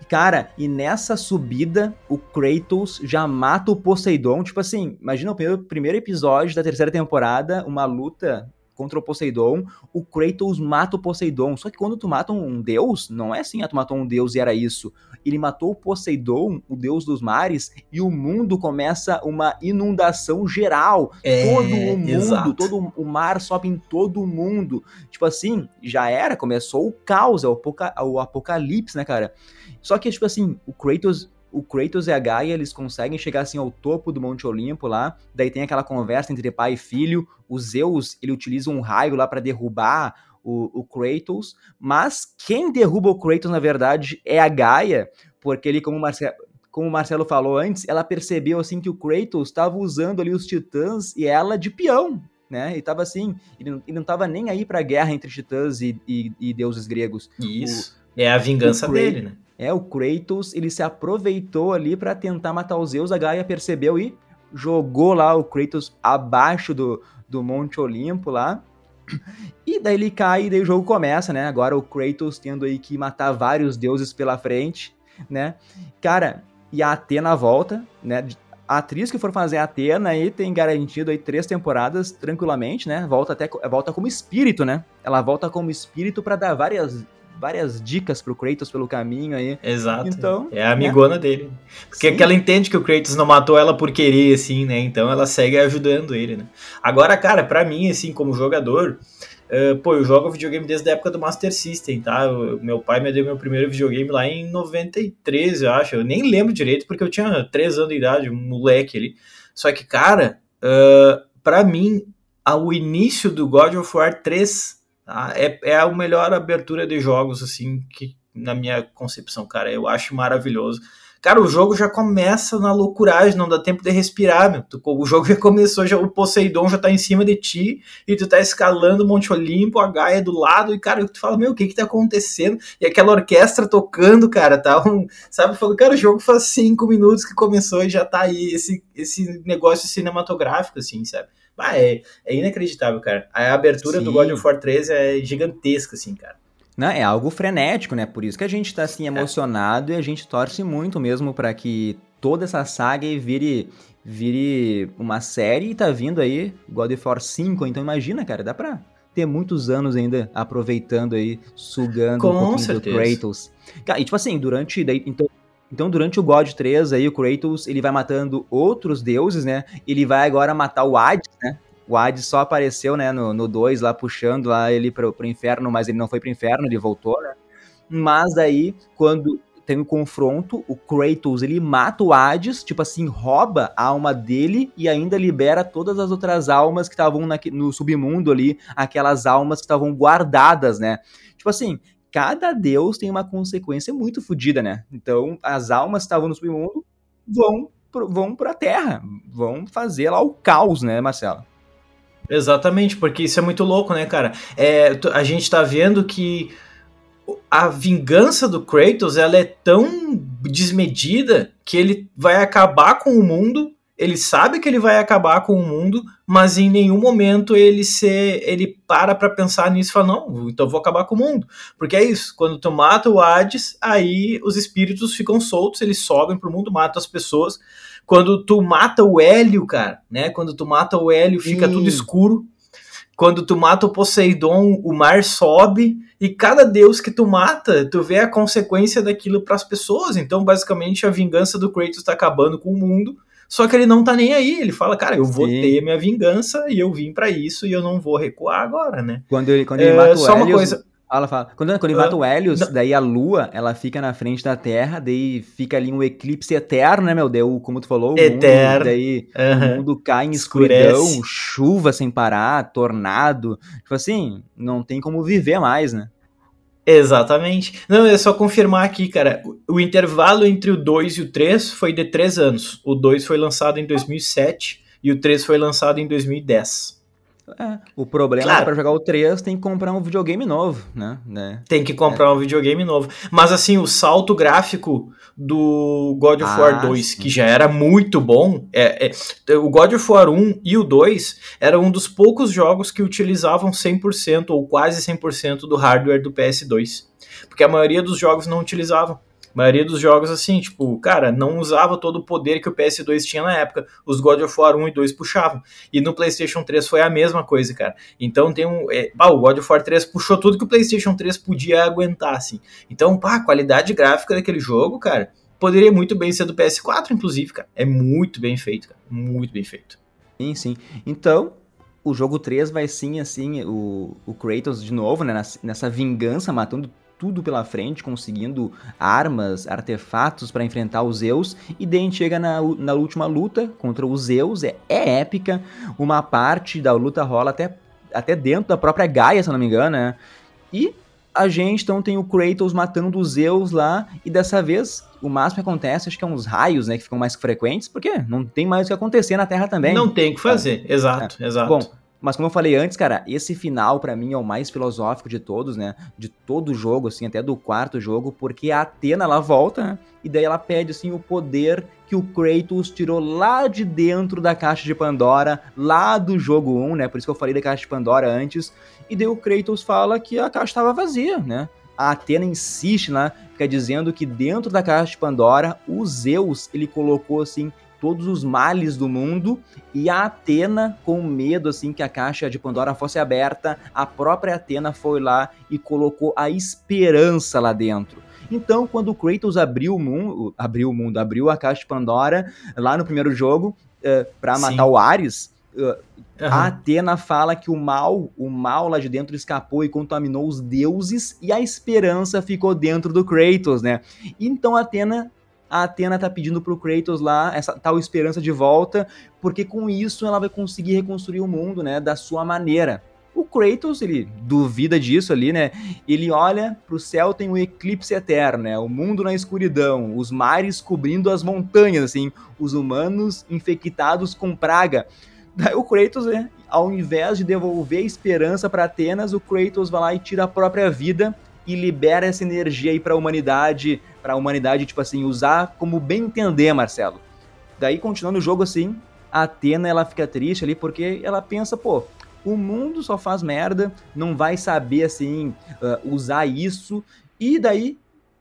Cara, e nessa subida, o Kratos já mata o Poseidon. Tipo assim, imagina o primeiro episódio da terceira temporada, uma luta contra o Poseidon, o Kratos mata o Poseidon. Só que quando tu mata um deus, não é assim, ah, tu matou um deus e era isso. Ele matou o Poseidon, o deus dos mares, e o mundo começa uma inundação geral. É, todo o mundo, exato. todo o mar sobe em todo o mundo. Tipo assim, já era, começou o caos, é o, o apocalipse, né, cara? Só que, tipo assim, o Kratos o Kratos e a Gaia, eles conseguem chegar assim ao topo do Monte Olimpo lá, daí tem aquela conversa entre pai e filho, o Zeus, ele utiliza um raio lá para derrubar o, o, Kratos, mas quem derruba o Kratos, na verdade, é a Gaia, porque ele, como o Marcelo, como o Marcelo falou antes, ela percebeu assim que o Kratos estava usando ali os titãs e ela de peão, né? E tava assim, ele, ele não tava nem aí pra guerra entre titãs e, e, e deuses gregos. Isso. O, é a vingança dele, né? É, o Kratos, ele se aproveitou ali para tentar matar os Zeus, a Gaia percebeu e jogou lá o Kratos abaixo do, do Monte Olimpo lá. (clears throat) E daí ele cai e daí o jogo começa, né? Agora o Kratos tendo aí que matar vários deuses pela frente, né? Cara, e a Atena volta, né? A atriz que for fazer a Atena aí tem garantido aí três temporadas tranquilamente, né? Volta até volta como espírito, né? Ela volta como espírito para dar várias várias dicas pro Kratos pelo caminho aí. Exato. Então, é a amigona né? dele. Porque que ela entende que o Kratos não matou ela por querer, assim, né? Então ela segue ajudando ele, né? Agora, cara, para mim, assim, como jogador, uh, pô, eu jogo videogame desde a época do Master System, tá? meu pai me deu meu primeiro videogame lá em 93, eu acho. Eu nem lembro direito, porque eu tinha 3 anos de idade, um moleque ali. Só que, cara, uh, para mim, ao início do God of War 3 Tá? É, é a melhor abertura de jogos, assim, que na minha concepção, cara. Eu acho maravilhoso. Cara, o jogo já começa na loucuragem, não dá tempo de respirar, meu. O jogo já começou, já, o Poseidon já tá em cima de ti, e tu tá escalando o Monte Olimpo, a Gaia do lado, e, cara, tu fala, meu, o que que tá acontecendo? E aquela orquestra tocando, cara, tá um, sabe, falando, cara, o jogo faz cinco minutos que começou e já tá aí esse, esse negócio cinematográfico, assim, sabe? Ah, é, é inacreditável, cara. A abertura Sim. do God of War 3 é gigantesca, assim, cara. Não, é algo frenético, né? Por isso que a gente tá assim emocionado é. e a gente torce muito mesmo para que toda essa saga vire vire uma série e tá vindo aí God of War 5, então imagina, cara, dá pra ter muitos anos ainda aproveitando aí, sugando Com um pouquinho certeza. do Kratos. Cara, e tipo assim, durante daí, então então, durante o God 3, aí, o Kratos, ele vai matando outros deuses, né? Ele vai agora matar o Hades, né? O Hades só apareceu, né, no 2, lá, puxando lá ele pro, pro inferno, mas ele não foi pro inferno, ele voltou, né? Mas daí, quando tem o confronto, o Kratos, ele mata o Hades, tipo assim, rouba a alma dele e ainda libera todas as outras almas que estavam no submundo ali, aquelas almas que estavam guardadas, né? Tipo assim, cada deus tem uma consequência muito fodida, né? Então, as almas que estavam no submundo vão, vão pra Terra, vão fazer lá o caos, né, Marcelo? Exatamente, porque isso é muito louco, né, cara? É, a gente tá vendo que a vingança do Kratos ela é tão desmedida que ele vai acabar com o mundo ele sabe que ele vai acabar com o mundo, mas em nenhum momento ele se ele para para pensar nisso e fala não, então vou acabar com o mundo, porque é isso. Quando tu mata o Hades, aí os espíritos ficam soltos, eles sobem pro mundo, matam as pessoas. Quando tu mata o Hélio, cara, né? Quando tu mata o Hélio, fica tudo escuro. Quando tu mata o Poseidon, o mar sobe e cada deus que tu mata, tu vê a consequência daquilo para as pessoas. Então, basicamente, a vingança do Kratos está acabando com o mundo só que ele não tá nem aí, ele fala, cara, eu vou Sim. ter minha vingança e eu vim para isso e eu não vou recuar agora, né? Quando ele, quando ele é, mata o só Helios, uma coisa... Ela fala, quando, quando ele mata o Helios, não. daí a lua, ela fica na frente da Terra, daí fica ali um eclipse eterno, né, meu? Deus, como tu falou, o eterno. mundo, daí uhum. o mundo cai em escuridão, Escurece. chuva sem parar, tornado. Tipo assim, não tem como viver mais, né? Exatamente. Não, é só confirmar aqui, cara. O, intervalo entre o 2 e o 3 foi de 3 anos. O 2 foi lançado em 2007 e o 3 foi lançado em 2010. É, o problema claro. é para jogar o 3 tem que comprar um videogame novo, né? né? Tem que comprar é. um videogame novo. Mas assim, o salto gráfico do God of ah, War 2, sim. que já era muito bom, é, é, o God of War 1 e o 2 era um dos poucos jogos que utilizavam 100% ou quase 100% do hardware do PS2. Porque a maioria dos jogos não utilizavam. Maioria dos jogos, assim, tipo, cara, não usava todo o poder que o PS2 tinha na época. Os God of War 1 e 2 puxavam. E no PlayStation 3 foi a mesma coisa, cara. Então tem um. É, pá, o God of War 3 puxou tudo que o PlayStation 3 podia aguentar, assim. Então, pá, a qualidade gráfica daquele jogo, cara, poderia muito bem ser do PS4, inclusive, cara. É muito bem feito, cara. Muito bem feito. Sim, sim. Então, o jogo 3 vai sim, assim, o, o Kratos de novo, né, nessa vingança, matando tudo pela frente, conseguindo armas, artefatos para enfrentar os Zeus. E gente chega na, na última luta contra os Zeus, é, é épica. Uma parte da luta rola até, até dentro da própria Gaia, se não me engano, né? E a gente então tem o Kratos matando os Zeus lá, e dessa vez o máximo que acontece, acho que é uns raios, né, que ficam mais frequentes, porque não tem mais o que acontecer na Terra também. Não tem o que fazer, é. exato, é. exato. Bom, mas como eu falei antes, cara, esse final para mim é o mais filosófico de todos, né? De todo o jogo, assim, até do quarto jogo, porque a Atena ela volta, né? E daí ela pede assim o poder que o Kratos tirou lá de dentro da caixa de Pandora, lá do jogo 1, né? Por isso que eu falei da caixa de Pandora antes. E daí o Kratos fala que a caixa estava vazia, né? A Atena insiste né? fica dizendo que dentro da caixa de Pandora, o Zeus, ele colocou assim todos os males do mundo e a Atena, com medo assim que a caixa de Pandora fosse aberta, a própria Atena foi lá e colocou a esperança lá dentro. Então, quando o Kratos abriu o mundo, abriu o mundo, abriu a caixa de Pandora lá no primeiro jogo uh, eh, para matar o Ares, uh, uhum. a Atena fala que o mal, o mal lá de dentro escapou e contaminou os deuses e a esperança ficou dentro do Kratos, né? Então a Atena a Atena tá pedindo pro Kratos lá essa tal esperança de volta, porque com isso ela vai conseguir reconstruir o mundo, né, da sua maneira. O Kratos, ele duvida disso ali, né? Ele olha pro céu, tem um eclipse eterno, né? O mundo na escuridão, os mares cobrindo as montanhas, assim, os humanos infectados com praga. Daí o Kratos, né, ao invés de devolver a esperança para Atenas, o Kratos vai lá e tira a própria vida e libera essa energia aí para a humanidade, para a humanidade, tipo assim, usar como bem entender, Marcelo. Daí, continuando o jogo assim, a Atena ela fica triste ali porque ela pensa, pô, o mundo só faz merda, não vai saber assim uh, usar isso. E daí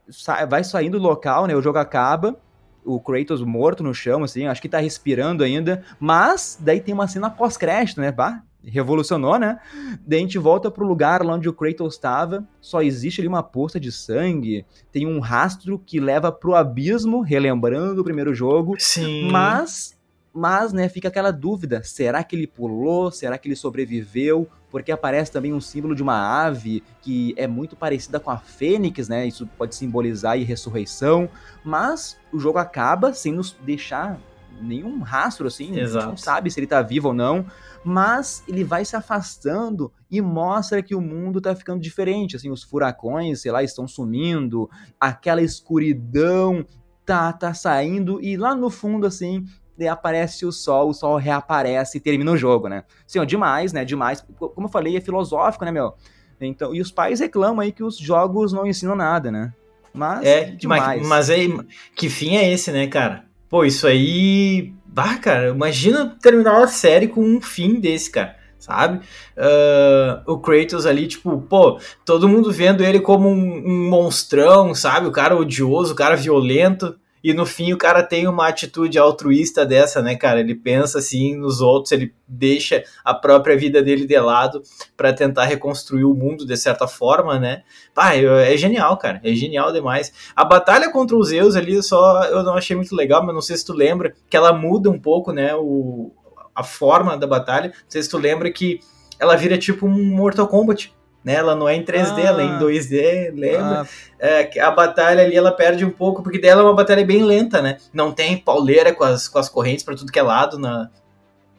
sa vai saindo do local, né? O jogo acaba, o Kratos morto no chão, assim, acho que tá respirando ainda, mas daí tem uma cena pós-crédito, né? Bah, revolucionou, né? Daí a gente volta pro lugar lá onde o Kratos estava, só existe ali uma poça de sangue, tem um rastro que leva pro abismo, relembrando o primeiro jogo. Sim. Mas, mas, né, fica aquela dúvida, será que ele pulou? Será que ele sobreviveu? Porque aparece também um símbolo de uma ave que é muito parecida com a fênix, né? Isso pode simbolizar a ressurreição, mas o jogo acaba sem nos deixar nenhum rastro assim, Exato. a gente não sabe se ele tá vivo ou não mas ele vai se afastando e mostra que o mundo tá ficando diferente, assim, os furacões, sei lá, estão sumindo, aquela escuridão tá tá saindo e lá no fundo assim, aparece o sol, o sol reaparece e termina o jogo, né? Assim, ó, demais, né? Demais. Como eu falei, é filosófico, né, meu? Então, e os pais reclamam aí que os jogos não ensinam nada, né? Mas é demais. Mas, mas aí, que fim é esse, né, cara? Pô, isso aí Bah, cara, imagina terminar uma série com um fim desse, cara, sabe? Uh, o Kratos ali, tipo, pô, todo mundo vendo ele como um, um monstrão, sabe? O cara odioso, o cara violento e no fim o cara tem uma atitude altruísta dessa, né, cara? Ele pensa assim nos outros, ele deixa a própria vida dele de lado para tentar reconstruir o mundo de certa forma, né? Pá, é genial, cara, é genial demais. A batalha contra os Zeus ali só eu não achei muito legal, mas não sei se tu lembra que ela muda um pouco, né, o, a forma da batalha. Não sei se tu lembra que ela vira tipo um Mortal Kombat né? Ela não é em 3D, ah, ela é em 2D, lembra? Ah. É, a batalha ali ela perde um pouco, porque dela é uma batalha bem lenta, né? Não tem pauleira com as, com as correntes para tudo que é lado na.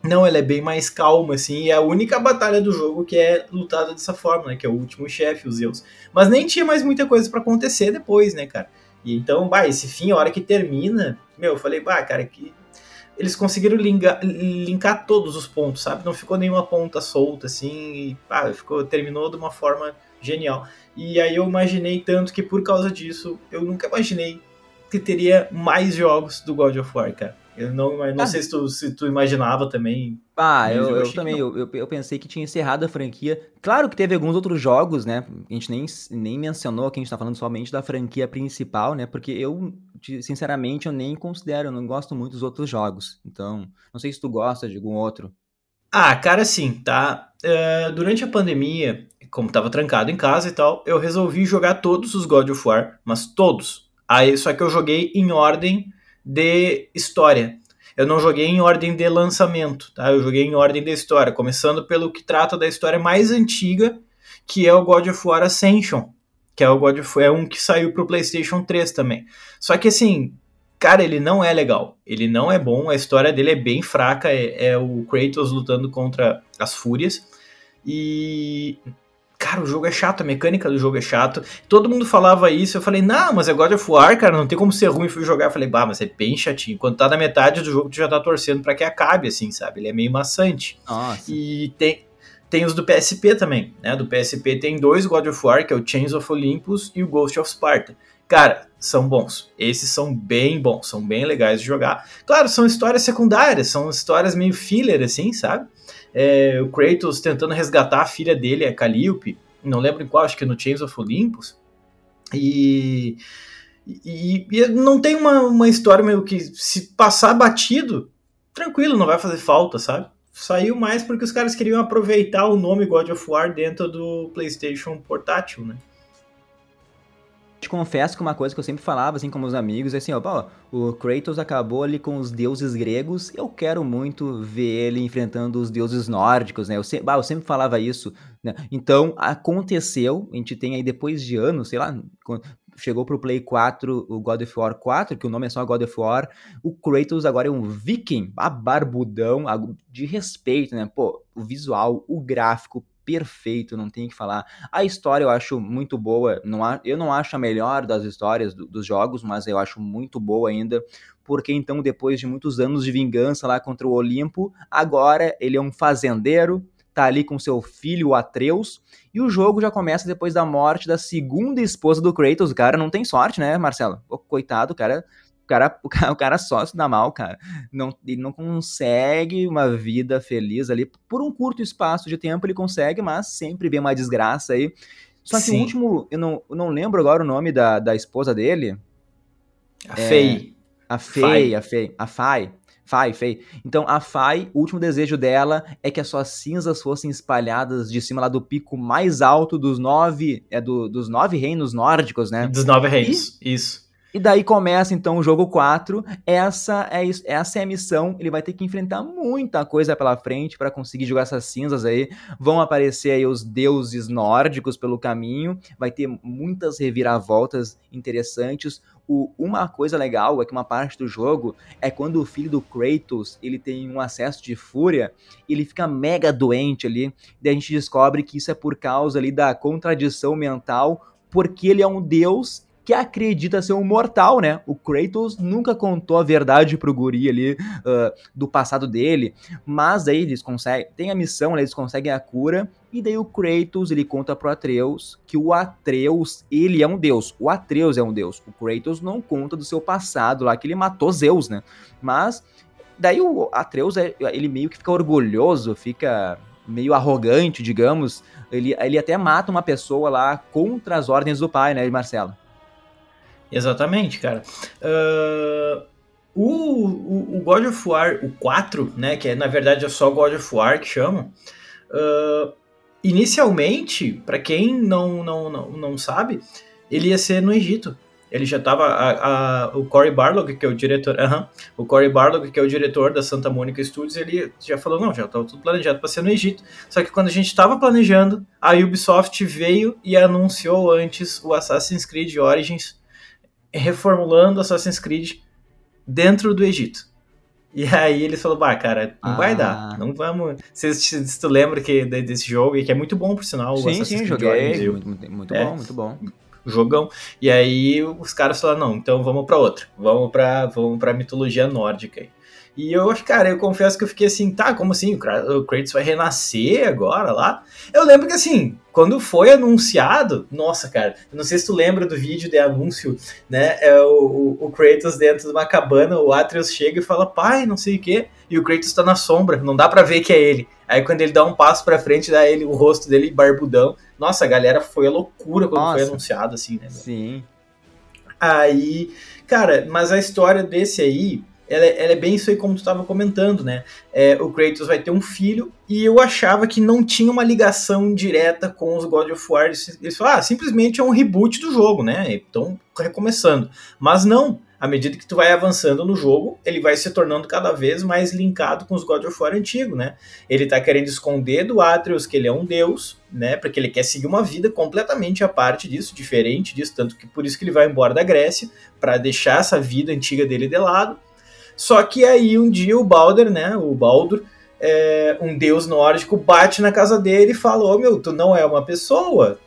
Não, ela é bem mais calma, assim, e é a única batalha do jogo que é lutada dessa forma, né? Que é o último chefe, os Zeus. Mas nem tinha mais muita coisa para acontecer depois, né, cara? E então, bah, esse fim, a hora que termina, meu, eu falei, bah, cara, que eles conseguiram linkar, linkar todos os pontos, sabe? Não ficou nenhuma ponta solta, assim, e ah, ficou, terminou de uma forma genial. E aí eu imaginei tanto que por causa disso, eu nunca imaginei que teria mais jogos do God of War, cara. Eu não, não ah, sei se tu, se tu imaginava também. Ah, eu, eu, também, eu, eu, eu, pensei que tinha encerrado a franquia. Claro que teve alguns outros jogos, né? A gente nem, nem mencionou que a gente tá falando somente da franquia principal, né? Porque eu, sinceramente, eu nem considero, eu não gosto muito dos outros jogos. Então, não sei se tu gosta de algum outro. Ah, cara, sim, tá? Uh, durante a pandemia, como tava trancado em casa e tal, eu resolvi jogar todos os God of War, mas todos. Aí, só que eu joguei em ordem de história. Eu não joguei em ordem de lançamento, tá? Eu joguei em ordem de história, começando pelo que trata da história mais antiga, que é o God of War Ascension, que é o God of é um que saiu pro PlayStation 3 também. Só que assim, cara, ele não é legal, ele não é bom, a história dele é bem fraca, é, é o Kratos lutando contra as fúrias. E cara, o jogo é chato, a mecânica do jogo é chato. Todo mundo falava isso, eu falei, não, mas é God of War, cara, não tem como ser ruim. Fui jogar, eu falei, bah, mas é bem chatinho. Quando tá na metade do jogo, tu já tá torcendo para que acabe, assim, sabe? Ele é meio maçante. Nossa. E tem, tem os do PSP também, né? Do PSP tem dois God of War, que é o Chains of Olympus e o Ghost of Sparta. Cara, são bons. Esses são bem bons, são bem legais de jogar. Claro, são histórias secundárias, são histórias meio filler, assim, sabe? é, o Kratos tentando resgatar a filha dele, a Calliope, não lembro em qual, acho que no Chains of Olympus, e, e, e não tem uma, uma história meio que se passar batido, tranquilo, não vai fazer falta, sabe? Saiu mais porque os caras queriam aproveitar o nome God of War dentro do PlayStation portátil, né? Te confesso que uma coisa que eu sempre falava, assim, com meus amigos, é assim, ó, o Kratos acabou ali com os deuses gregos, eu quero muito ver ele enfrentando os deuses nórdicos, né? Eu, se, bah, eu sempre falava isso, né? Então, aconteceu, a gente tem aí depois de anos, sei lá, chegou pro Play 4 o God of War 4, que o nome é só God of War, o Kratos agora é um viking, a barbudão, de respeito, né? Pô, o visual, o gráfico, perfeito, não tem que falar. A história eu acho muito boa, não eu não acho a melhor das histórias do, dos jogos, mas eu acho muito boa ainda, porque então depois de muitos anos de vingança lá contra o Olimpo, agora ele é um fazendeiro, tá ali com seu filho Atreus, e o jogo já começa depois da morte da segunda esposa do Kratos. O cara não tem sorte, né, Marcelo? coitado, o cara o cara, o cara, o cara só se dá mal, cara. Não, ele não consegue uma vida feliz ali. Por um curto espaço de tempo ele consegue, mas sempre vem uma desgraça aí. Só que Sim. o último, eu não, eu não lembro agora o nome da, da esposa dele. A é, Fei. A Fei, a Fei. A Fai. Fai, Fei. Então, a Fai, o último desejo dela é que as suas cinzas fossem espalhadas de cima lá do pico mais alto dos nove, é do, dos nove reinos nórdicos, né? Dos nove reinos, e, isso. E daí começa então o jogo 4. Essa é, essa é a missão. Ele vai ter que enfrentar muita coisa pela frente para conseguir jogar essas cinzas aí. Vão aparecer aí os deuses nórdicos pelo caminho. Vai ter muitas reviravoltas interessantes. O, uma coisa legal é que uma parte do jogo é quando o filho do Kratos ele tem um acesso de fúria, ele fica mega doente ali. Daí a gente descobre que isso é por causa ali da contradição mental, porque ele é um deus que acredita ser um mortal, né? O Kratos nunca contou a verdade pro guri ali uh, do passado dele, mas aí eles conseguem, tem a missão, né? eles conseguem a cura, e daí o Kratos, ele conta pro Atreus que o Atreus, ele é um deus, o Atreus é um deus, o Kratos não conta do seu passado lá, que ele matou Zeus, né? Mas, daí o Atreus, é, ele meio que fica orgulhoso, fica meio arrogante, digamos, ele, ele até mata uma pessoa lá contra as ordens do pai, né, Marcelo? Exatamente, cara. Uh, o, o, o, God of War, o 4, né, que é, na verdade é só God of War que chamam, uh, inicialmente, para quem não, não, não, não sabe, ele ia ser no Egito. Ele já estava a, a, o Cory Barlog, que é o diretor, uh -huh, o Cory Barlog, que é o diretor da Santa Mônica Studios, ele já falou não, já estava tudo planejado para ser no Egito. Só que quando a gente estava planejando, a Ubisoft veio e anunciou antes o Assassin's Creed Origins reformulando Assassin's Creed dentro do Egito. E aí ele falou, bah, cara, não ah. vai dar, não vamos... Se, se, se, tu lembra que, desse jogo, e que é muito bom, por sinal, sim, o Assassin's sim, Creed joguei, muito, muito, muito é, bom, muito bom. Jogão. E aí os caras falaram, não, então vamos para outro, vamos para vamos pra mitologia nórdica aí. E eu, cara, eu confesso que eu fiquei assim, tá, como assim? O Kratos vai renascer agora lá? Eu lembro que assim, quando foi anunciado, nossa, cara, não sei se tu lembra do vídeo de anúncio, né? É o, o, Kratos dentro de uma cabana, o Atreus chega e fala, pai, não sei o quê, e o Kratos tá na sombra, não dá para ver que é ele. Aí quando ele dá um passo pra frente, dá ele o rosto dele barbudão. Nossa, a galera foi a loucura quando nossa. foi anunciado, assim, né? Sim. Aí, cara, mas a história desse aí, ela, ela, é bem isso aí como tu estava comentando, né? É, o Kratos vai ter um filho e eu achava que não tinha uma ligação direta com os God of War. Eles falaram, ah, simplesmente é um reboot do jogo, né? Então, recomeçando. Mas não, à medida que tu vai avançando no jogo, ele vai se tornando cada vez mais linkado com os God of War antigos, né? Ele tá querendo esconder do Atreus que ele é um deus, né? Porque ele quer seguir uma vida completamente à parte disso, diferente disso, tanto que por isso que ele vai embora da Grécia, para deixar essa vida antiga dele de lado só que aí um dia o Balder, né, o Baldur, é, um deus nórdico, bate na casa dele e fala: Ô oh, meu, tu não é uma pessoa,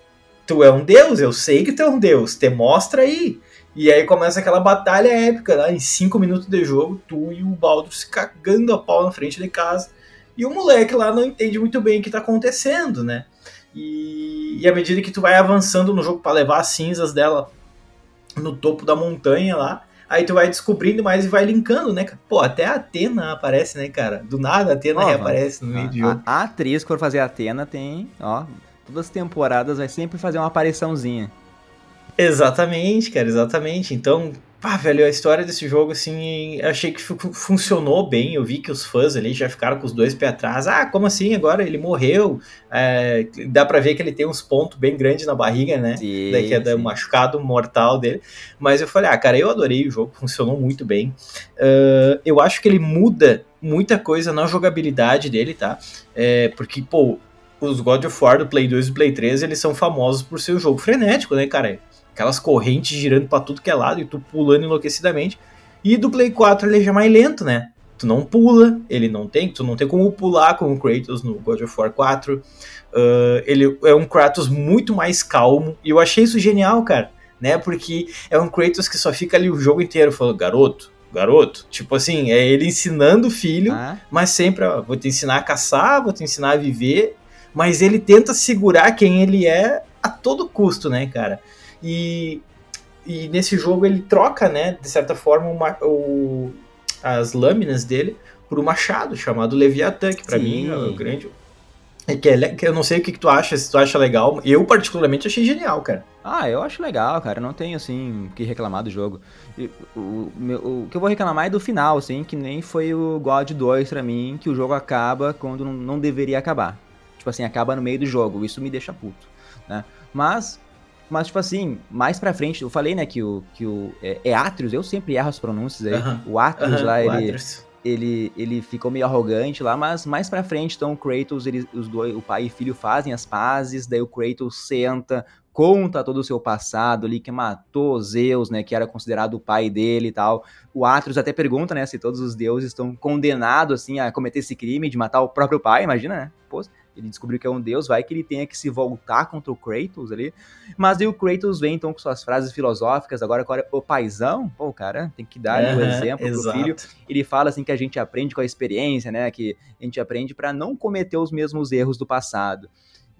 tu é um deus, eu sei que tu é um deus, te mostra aí. E aí começa aquela batalha épica, lá, em cinco minutos de jogo, tu e o Baldur se cagando a pau na frente de casa. E o moleque lá não entende muito bem o que tá acontecendo, né? E, e à medida que tu vai avançando no jogo para levar as cinzas dela no topo da montanha lá, Aí tu vai descobrindo mais e vai linkando, né? Pô, até a Atena aparece, né, cara? Do nada a Atena reaparece no meio de. A, a atriz, que for fazer a Atena, tem, ó, todas as temporadas vai sempre fazer uma apariçãozinha. Exatamente, cara, exatamente. Então, Pá, velho, a história desse jogo, assim, achei que funcionou bem. Eu vi que os fãs ali já ficaram com os dois pés atrás. Ah, como assim? Agora ele morreu. É, dá pra ver que ele tem uns pontos bem grandes na barriga, né? Sim, Daí que é do machucado mortal dele. Mas eu falei, ah, cara, eu adorei o jogo, funcionou muito bem. Uh, eu acho que ele muda muita coisa na jogabilidade dele, tá? É, porque, pô, os God of War do Play 2 e do Play 3, eles são famosos por ser um jogo frenético, né, cara? Aquelas correntes girando para tudo que é lado e tu pulando enlouquecidamente. E do Play 4 ele é já mais lento, né? Tu não pula, ele não tem, tu não tem como pular com o Kratos no God of War 4. Uh, ah, ele é um Kratos muito mais calmo e eu achei isso genial, cara, né? Porque é um Kratos que só fica ali o jogo inteiro falando, garoto, garoto. Tipo assim, é ele ensinando o filho, ah. mas sempre, ó, vou te ensinar a caçar, vou te ensinar a viver, mas ele tenta segurar quem ele é a todo custo, né, cara? E, e nesse jogo ele troca, né, de certa forma, uma, o, as lâminas dele por um machado chamado Leviatã, que pra Sim. mim é o grande. É que, é, que eu não sei o que, que tu acha, se tu acha legal. Eu, particularmente, achei genial, cara. Ah, eu acho legal, cara. Não tenho, assim, o que reclamar do jogo. O, o, o, que eu vou reclamar é do final, assim, que nem foi o God 2 pra mim, que o jogo acaba quando não, não deveria acabar. Tipo assim, acaba no meio do jogo. Isso me deixa puto, né? Mas mas, tipo assim, mais pra frente, eu falei, né, que o, que o é, é Atreus, eu sempre erro as pronúncias aí. O -huh, lá, ele, ele, ele ficou meio arrogante lá, mas mais pra frente, então, o Kratos, ele, os dois, o pai e filho fazem as pazes, daí o Kratos senta, conta todo o seu passado ali, que matou Zeus, né, que era considerado o pai dele e tal. O Atreus até pergunta, né, se todos os deuses estão condenados, assim, a cometer esse crime de matar o próprio pai, imagina, né? Pô, ele descobriu que é um deus, vai que ele tenha que se voltar contra o Kratos ali. Mas aí o Kratos vem então com suas frases filosóficas, agora, agora o paizão, pô, cara, tem que dar o exemplo exato. pro filho. Ele fala assim que a gente aprende com a experiência, né? Que a gente aprende para não cometer os mesmos erros do passado.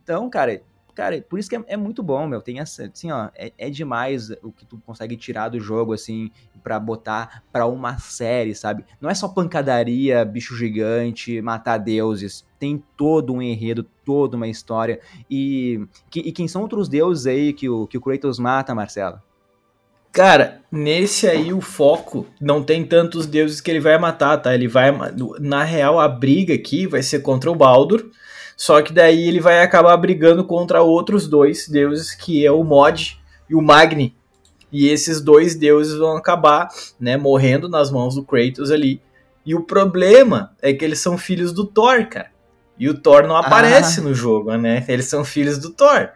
Então, cara, Cara, por isso que é, é, muito bom, meu. Tem essa, assim, ó, é, é, demais o que tu consegue tirar do jogo, assim, para botar para uma série, sabe? Não é só pancadaria, bicho gigante, matar deuses. Tem todo um enredo, toda uma história. E, que, e quem são outros deuses aí que o, que o Kratos mata, Marcelo? Cara, nesse aí o foco não tem tantos deuses que ele vai matar, tá? Ele vai. Na real, a briga aqui vai ser contra o Baldur só que daí ele vai acabar brigando contra outros dois deuses, que é o Mod e o Magni. E esses dois deuses vão acabar, né, morrendo nas mãos do Kratos ali. E o problema é que eles são filhos do Thor, cara. E o Thor não aparece ah. no jogo, né? Eles são filhos do Thor.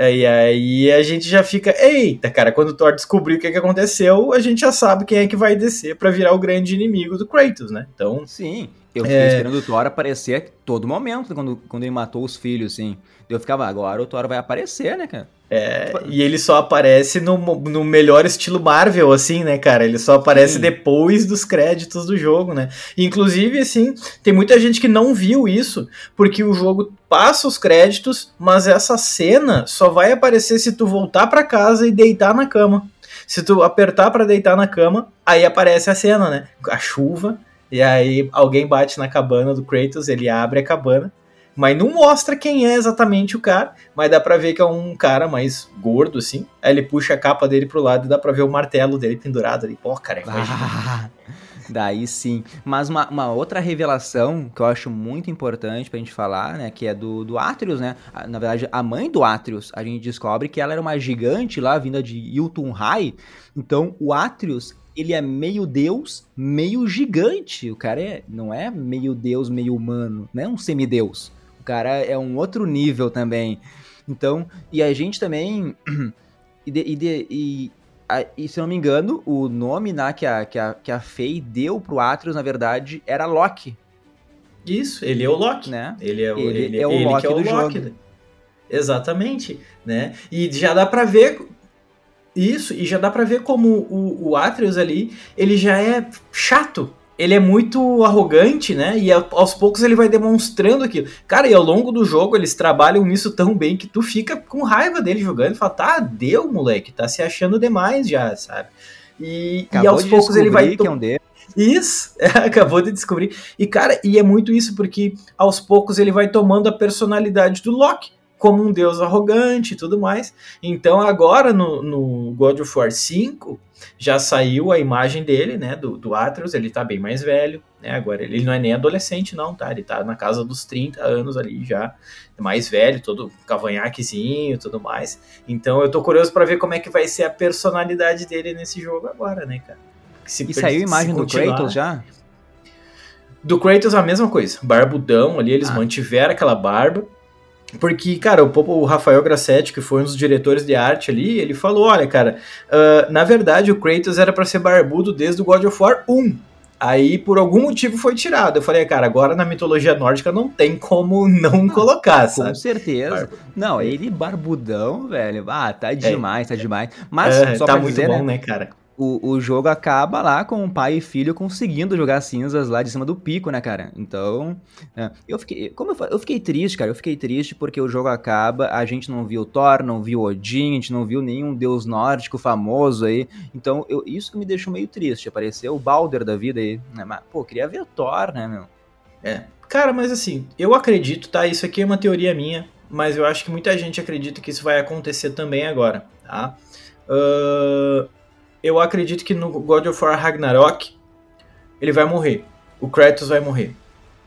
E aí a gente já fica, eita, cara, quando o Thor descobriu o que, que aconteceu, a gente já sabe quem é que vai descer para virar o grande inimigo do Kratos, né? Então. Sim. Eu fiquei é... esperando o Thor aparecer todo momento quando, quando ele matou os filhos, assim. Eu ficava, agora o Thor vai aparecer, né, cara? É, e ele só aparece no, no melhor estilo Marvel, assim, né, cara? Ele só aparece Sim. depois dos créditos do jogo, né? Inclusive, assim, tem muita gente que não viu isso, porque o jogo passa os créditos, mas essa cena só vai aparecer se tu voltar para casa e deitar na cama. Se tu apertar para deitar na cama, aí aparece a cena, né? A chuva, e aí alguém bate na cabana do Kratos, ele abre a cabana, mas não mostra quem é exatamente o cara, mas dá pra ver que é um cara mais gordo, assim. Aí ele puxa a capa dele pro lado e dá pra ver o martelo dele pendurado ali. Pô, cara, é ah, (laughs) Daí sim. Mas uma, uma, outra revelação que eu acho muito importante pra gente falar, né? Que é do, do Atreus, né? Na verdade, a mãe do Atreus, a gente descobre que ela era uma gigante lá, vinda de Yultun High. Então, o Atreus, ele é meio deus, meio gigante. O cara é, não é meio deus, meio humano, não é um semideus cara é um outro nível também. Então, e a gente também. (clears throat) E, de, e, de, e, a, e, se eu não me engano, o nome né, que, a, que, a, que a Faye deu pro Atreus, na verdade, era Loki. Isso, ele é o Loki. Né? Ele é o, ele, ele é o ele Loki é o do Loki. Jogo. Exatamente, né? E já dá para ver isso, e já dá para ver como o, o Atreus ali, ele já é chato ele é muito arrogante, né? E aos poucos ele vai demonstrando aquilo. Cara, e ao longo do jogo eles trabalham nisso tão bem que tu fica com raiva dele jogando e fala, tá, deu, moleque, tá se achando demais já, sabe? E, e aos poucos ele vai. Que é um. Isso, (laughs) acabou de descobrir. E, cara, e é muito isso, porque aos poucos ele vai tomando a personalidade do Loki como um deus arrogante e tudo mais. Então agora no, no God of War 5 já saiu a imagem dele, né, do, do Atreus, ele tá bem mais velho, né, agora ele não é nem adolescente não, tá, ele tá na casa dos 30 anos ali já, mais velho, todo cavanhaquezinho e tudo mais. Então eu tô curioso para ver como é que vai ser a personalidade dele nesse jogo agora, né, cara. Se e saiu a imagem do Kratos já? Do Kratos a mesma coisa, barbudão ali, eles ah. mantiveram aquela barba, porque, cara, o, o Rafael Grassetti, que foi um dos diretores de arte ali, ele falou: olha, cara, uh, na verdade o Kratos era para ser barbudo desde o God of War 1. Aí, por algum motivo, foi tirado. Eu falei, cara, agora na mitologia nórdica não tem como não ah, colocar, sabe? Com certeza. Barba. Não, ele barbudão, velho. Ah, tá é. demais, é. tá demais. Mas, é, só tá muito dizer, bom, né, né cara? O, o jogo acaba lá com o pai e filho conseguindo jogar cinzas lá de cima do pico, né, cara? Então, é, eu fiquei, como eu, eu fiquei triste, cara, eu fiquei triste porque o jogo acaba, a gente não viu Thor, não viu Odin, a gente não viu nenhum deus nórdico famoso aí, então eu, isso que me deixou meio triste, apareceu o Balder da vida aí, né? Mas, pô, queria ver Thor, né, meu? É, cara, mas assim, eu acredito, tá, isso aqui é uma teoria minha, mas eu acho que muita gente acredita que isso vai acontecer também agora, tá? Uh, eu acredito que no God of War Ragnarok ele vai morrer. O Kratos vai morrer.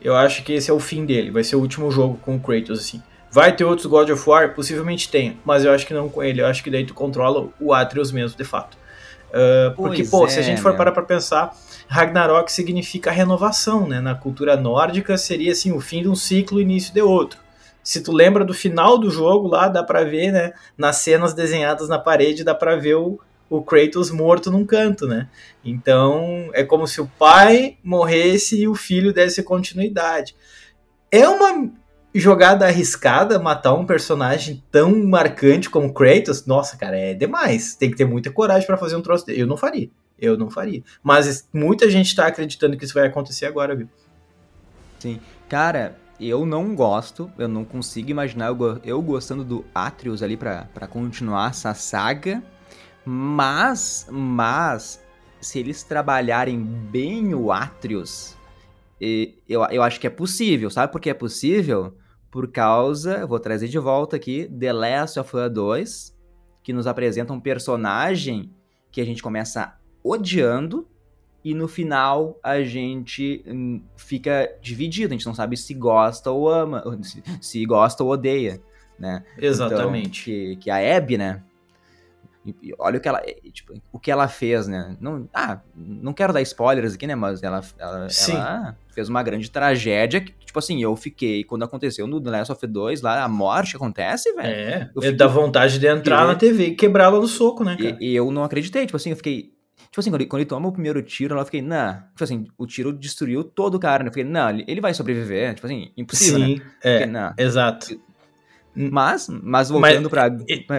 Eu acho que esse é o fim dele. Vai ser o último jogo com o Kratos, assim. Vai ter outros God of War? Possivelmente tenha. Mas eu acho que não com ele. Eu acho que daí tu controla o Atreus mesmo, de fato. Uh, porque, pô, é, se a gente for parar pra pensar, Ragnarok significa renovação, né? Na cultura nórdica seria, assim, o fim de um ciclo e início de outro. Se tu lembra do final do jogo lá, dá pra ver, né? Nas cenas desenhadas na parede, dá pra ver o, o Kratos morto num canto, né? Então é como se o pai morresse e o filho desse continuidade. É uma jogada arriscada matar um personagem tão marcante como Kratos. Nossa, cara, é demais. Tem que ter muita coragem para fazer um troço dele. Eu não faria. Eu não faria. Mas muita gente tá acreditando que isso vai acontecer agora, viu? Sim. Cara, eu não gosto, eu não consigo imaginar eu, eu gostando do Atreus ali para continuar essa saga. Mas, mas, se eles trabalharem bem o Atreus, eu, eu acho que é possível. Sabe por que é possível? Por causa, vou trazer de volta aqui, The Last of Us 2, que nos apresenta um personagem que a gente começa odiando e no final a gente hum, fica dividido, a gente não sabe se gosta ou ama, se gosta ou odeia, né? Exatamente. Então, que, que a Abby, né? E, olha o que ela, tipo, o que ela fez, né? Não, ah, não quero dar spoilers aqui, né? Mas ela, ela, ela, fez uma grande tragédia que, tipo assim, eu fiquei, quando aconteceu no The Last of Us 2, lá, a morte acontece, velho. É, eu fiquei, dá vontade de entrar na TV e quebrá-la no soco, né? E, e, eu não acreditei, tipo assim, eu fiquei... Tipo assim, quando ele, quando ele toma o primeiro tiro, eu fiquei, não. Tipo assim, o tiro destruiu todo o cara, né? Eu fiquei, não, ele vai sobreviver. Tipo assim, impossível, Sim, né? é, fiquei, exato. Mas, mas voltando para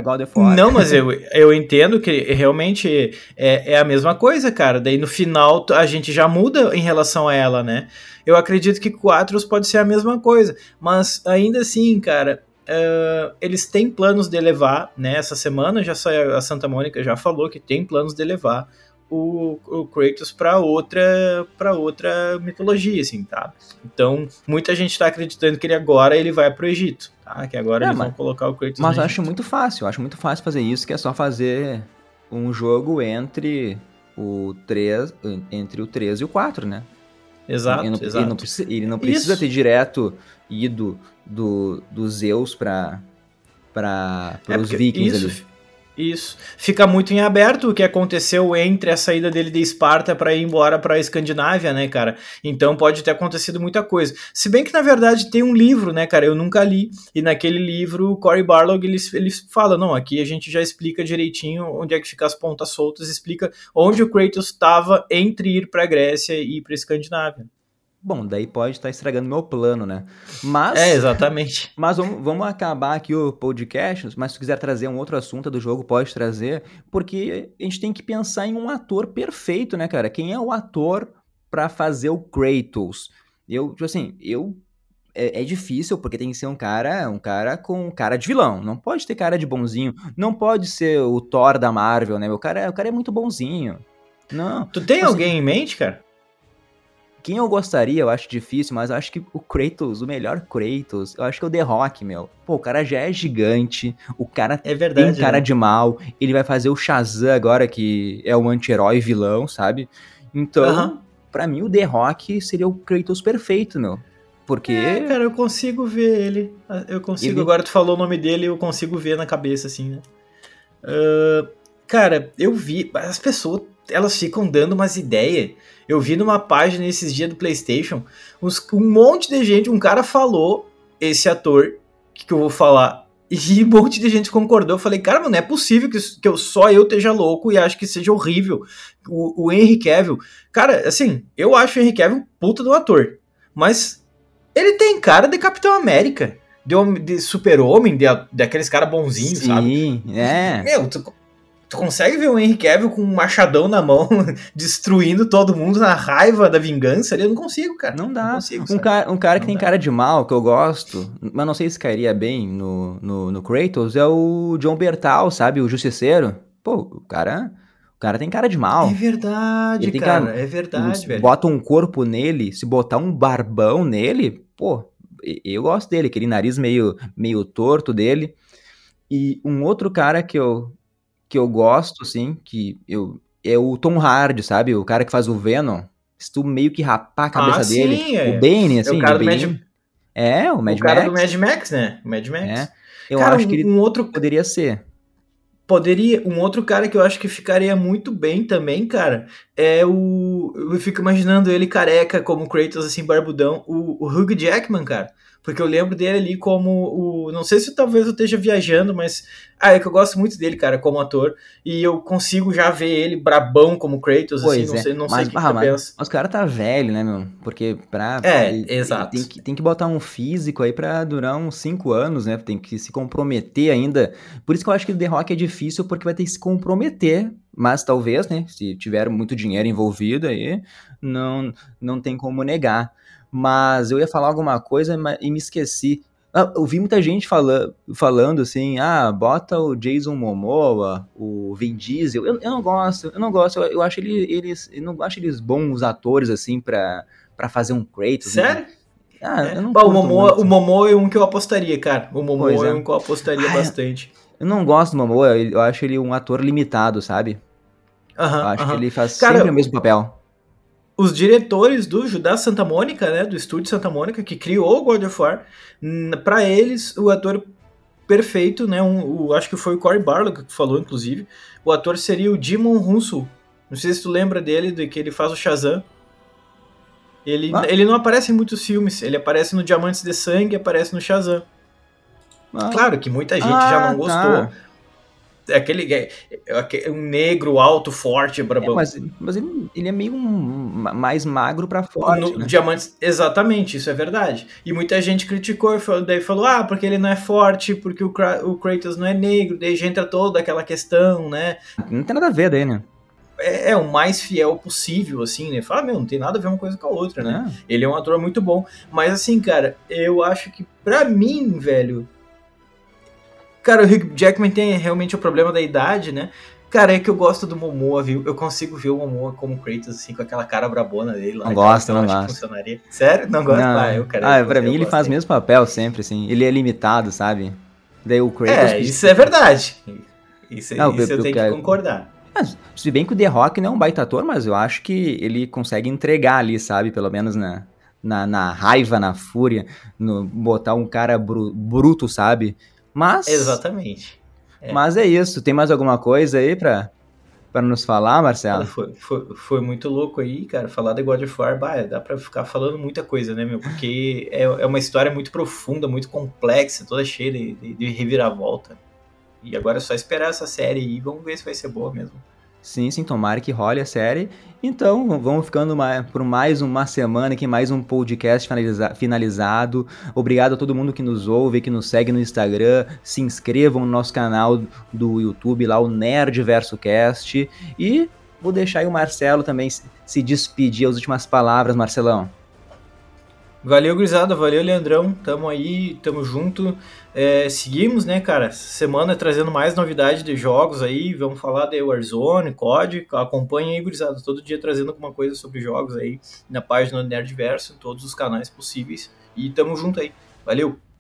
God of War. Não, mas eu, (laughs) eu entendo que realmente é, é a mesma coisa, cara. Daí no final a gente já muda em relação a ela, né? Eu acredito que Quatros pode ser a mesma coisa. Mas ainda assim, cara, uh, eles têm planos de levar, né? Essa semana já saiu, a Santa Mônica já falou que tem planos de levar o, o Kratos para outra para outra mitologia, assim, tá? Então, muita gente está acreditando que ele agora ele vai pro Egito, tá? Que agora é, eles mas, vão colocar o Kratos Mas eu acho muito fácil, eu acho muito fácil fazer isso, que é só fazer um jogo entre o 3, entre o 3 e o 4, né? Exato, ele não, exato. Ele não, precisa, ele não precisa ter direto ido do, do Zeus para para os é vikings isso, ali. Isso. Fica muito em aberto o que aconteceu entre a saída dele de Esparta para ir embora para a Escandinávia, né, cara? Então pode ter acontecido muita coisa. Se bem que na verdade tem um livro, né, cara? Eu nunca li. E naquele livro, Cory Barlog ele, ele fala: não, aqui a gente já explica direitinho onde é que fica as pontas soltas, explica onde o Kratos estava entre ir para a Grécia e ir para a Escandinávia. Bom, daí pode estar estragando meu plano, né? Mas. É, exatamente. (laughs) Mas vamos, vamos acabar aqui o podcast. Mas se quiser trazer um outro assunto do jogo, pode trazer. Porque a gente tem que pensar em um ator perfeito, né, cara? Quem é o ator para fazer o Kratos? Eu, tipo assim, eu. É, é, difícil porque tem que ser um cara, um cara com cara de vilão. Não pode ter cara de bonzinho. Não pode ser o Thor da Marvel, né? O cara, o cara é muito bonzinho. Não. Tu tem alguém em mente, cara? Quem eu gostaria, eu acho difícil, mas eu acho que o Kratos, o melhor Kratos, eu acho que é o The Rock, meu. Pô, o cara já é gigante, o cara é verdade, tem cara né? de mal, ele vai fazer o Shazam agora, que é um anti-herói vilão, sabe? Então, para mim, o The Rock seria o Kratos perfeito, meu. Porque. É, cara, eu consigo ver ele. Eu consigo. Ele... Agora tu falou o nome dele, eu consigo ver na cabeça, assim, né? Uh, cara, eu vi. As pessoas, elas ficam dando umas ideias eu vi numa página esses dias do PlayStation, uns, um monte de gente, um cara falou esse ator que, que eu vou falar (laughs) e um monte de gente concordou. Eu falei, cara, não é possível que, que eu, só eu esteja louco e acho que seja horrível. O, o Henry Cavill. Cara, assim, eu acho o Henry Cavill um puta do ator. Mas ele tem cara de Capitão América. De, de super-homem, de, de aqueles caras bonzinhos, sabe? Sim, é. Meu, tu, Tu consegue ver o Henry Cavill com um machadão na mão, (laughs) destruindo todo mundo na raiva da vingança? Eu não consigo, cara. Não dá. Não consigo, um, cara, um cara que não tem dá. cara de mal, que eu gosto, mas não sei se cairia bem no, no, no Kratos, é o John Bertal, sabe? O Justiceiro. Pô, o cara... O cara tem cara de mal. É verdade, cara, cara, É verdade, velho. Bota um corpo nele, se botar um barbão nele, pô, eu gosto dele, aquele nariz meio, meio torto dele. E um outro cara que eu, que eu gosto, assim, que eu é o Tom Hardy, sabe? O cara que faz o Venom. Se tu meio que rapar a cabeça ah, dele. Sim, é. O Bane, assim. É o cara do Mad... É, o Mad Max. O cara do Mad Max, né? O Mad Max. É. Eu cara, acho que ele um outro... poderia ser. Poderia. Um outro cara que eu acho que ficaria muito bem também, cara, é o. Eu fico imaginando ele careca, como Kratos, assim, barbudão. O, o Hugh Jackman, cara. Porque eu lembro dele ali como o. Não sei se talvez eu esteja viajando, mas. Ah, é que eu gosto muito dele, cara, como ator. E eu consigo já ver ele brabão como Kratos, pois assim, não é. sei, não mas, sei o que, ah, mas, pensa. Mas o cara tá velho, né, meu? Porque pra. É, ele, exato. Ele tem, que, tem que botar um físico aí pra durar uns 5 anos, né? Tem que se comprometer ainda. Por isso que eu acho que o The Rock é difícil, porque vai ter que se comprometer. Mas talvez, né? Se tiver muito dinheiro envolvido aí, não, não tem como negar. Mas eu ia falar alguma coisa e me esqueci. Ah, eu vi muita gente fala, falando assim, ah, bota o Jason Momoa, o Vin Diesel. Eu, eu não gosto, eu não gosto. Eu, eu acho ele, eles, eu não acho eles bons atores assim pra, pra fazer um Kratos. Né? Sério? Né? Ah, é. eu não Bah, o, Momoa, o Momoa é um que eu apostaria, cara. O Momoa Pois é. é. um que eu apostaria Ah, bastante. Eu não gosto do Momoa, eu acho ele um ator limitado, sabe? Eu Aham, acho que aham. ele faz Cara, sempre o mesmo papel. Os diretores do Judá Santa Mônica, né, do estúdio Santa Mônica, que criou o God of War, n- pra eles, o ator perfeito, né, um, o, acho que foi o Cory Barlog que falou, inclusive, o ator seria o Jimon Hunsu. Não sei se tu lembra dele, de que ele faz o Shazam. Ele, Ah. ele não aparece em muitos filmes, ele aparece no Diamantes de Sangue, aparece no Shazam. Ah, Claro que muita gente Ah, já não gostou. tá. Aquele é, é, um negro alto, forte, brabão. É, mas, mas ele, ele, é meio um, mais magro para. No, né? Diamantes, exatamente, isso é verdade. E muita gente criticou, daí falou, ah, porque ele não é forte, porque o, o Kratos não é negro, daí já entra toda aquela questão, né? Não tem nada a ver daí, né? É, é, o mais fiel possível, assim, né? Fala, meu, não tem nada a ver uma coisa com a outra, né? É. Ele é um ator muito bom. Mas, assim, cara, eu acho que, pra mim, velho, Cara, o Hugh Jackman tem realmente o problema da idade, né? Cara, é que eu gosto do Momoa, viu? Eu consigo ver o Momoa como Kratos, assim, com aquela cara brabona dele lá. Não gosto, não gosto. Funcionaria. Sério? Não gosto? Não. Ah, eu, cara, ah pra mim ele faz o mesmo papel sempre, assim. Ele é limitado, sabe? Daí o Kratos... É, isso é verdade. Isso, não, isso eu, eu tenho que concordar. Mas, se bem que o The Rock não é um baita ator, mas eu acho que ele consegue entregar ali, sabe? Pelo menos na, na, na raiva, na fúria, no botar um cara bru, bruto, sabe? Mas. Exatamente. É. Mas é isso. Tem mais alguma coisa aí pra, pra nos falar, Marcelo? Foi, foi, foi muito louco aí, cara. Falar de God of War, bah, dá pra ficar falando muita coisa, né, meu? Porque é, é uma história muito profunda, muito complexa, toda cheia de, de, de reviravolta. E agora é só esperar essa série e vamos ver se vai ser boa mesmo. Sim, sim, tomara que role a série. Então, vamos ficando por mais uma semana aqui, mais um podcast finaliza, finalizado. Obrigado a todo mundo que nos ouve, que nos segue no Instagram. Se inscrevam no nosso canal do YouTube, lá o Nerd Verso Cast. E vou deixar aí o Marcelo também se despedir, as últimas palavras, Marcelão. Valeu, Grisada, valeu, Leandrão. Tamo aí, tamo junto. É, seguimos, né, cara, semana trazendo mais novidade de jogos aí. Vamos falar de Warzone, COD. Acompanha aí, Grisada, todo dia trazendo alguma coisa sobre jogos aí na página do Nerdverso, em todos os canais possíveis. E tamo junto aí. Valeu!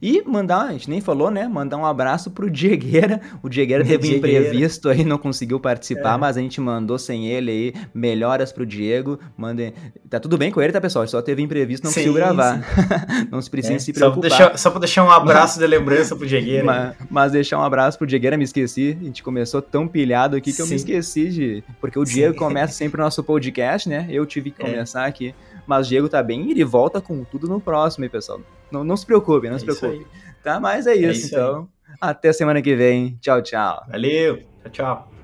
E mandar, a gente nem falou, né? Mandar um abraço pro Diegueira. O Diegueira (laughs) teve um imprevisto aí, não conseguiu participar, é. mas a gente mandou sem ele aí. Melhoras pro Diego. Mandem. Tá tudo bem com ele, tá, pessoal? Só teve imprevisto, não sim, conseguiu gravar. (laughs) não se precisa é. se preocupar. Só pra, deixar, só pra deixar um abraço de lembrança pro Diegueira. Mas, mas, deixar um abraço pro Diegueira, me esqueci. A gente começou tão pilhado aqui que sim. eu me esqueci de. Porque o Diego começa sempre o nosso podcast, né? Eu tive que é. começar é. aqui. Mas Diego tá bem e ele volta com tudo no próximo, hein, pessoal? Não, não se preocupe, não é se preocupe. Tá? Mas é isso, é isso então. Aí. Até semana que vem. Tchau, tchau. Valeu. Tchau, tchau.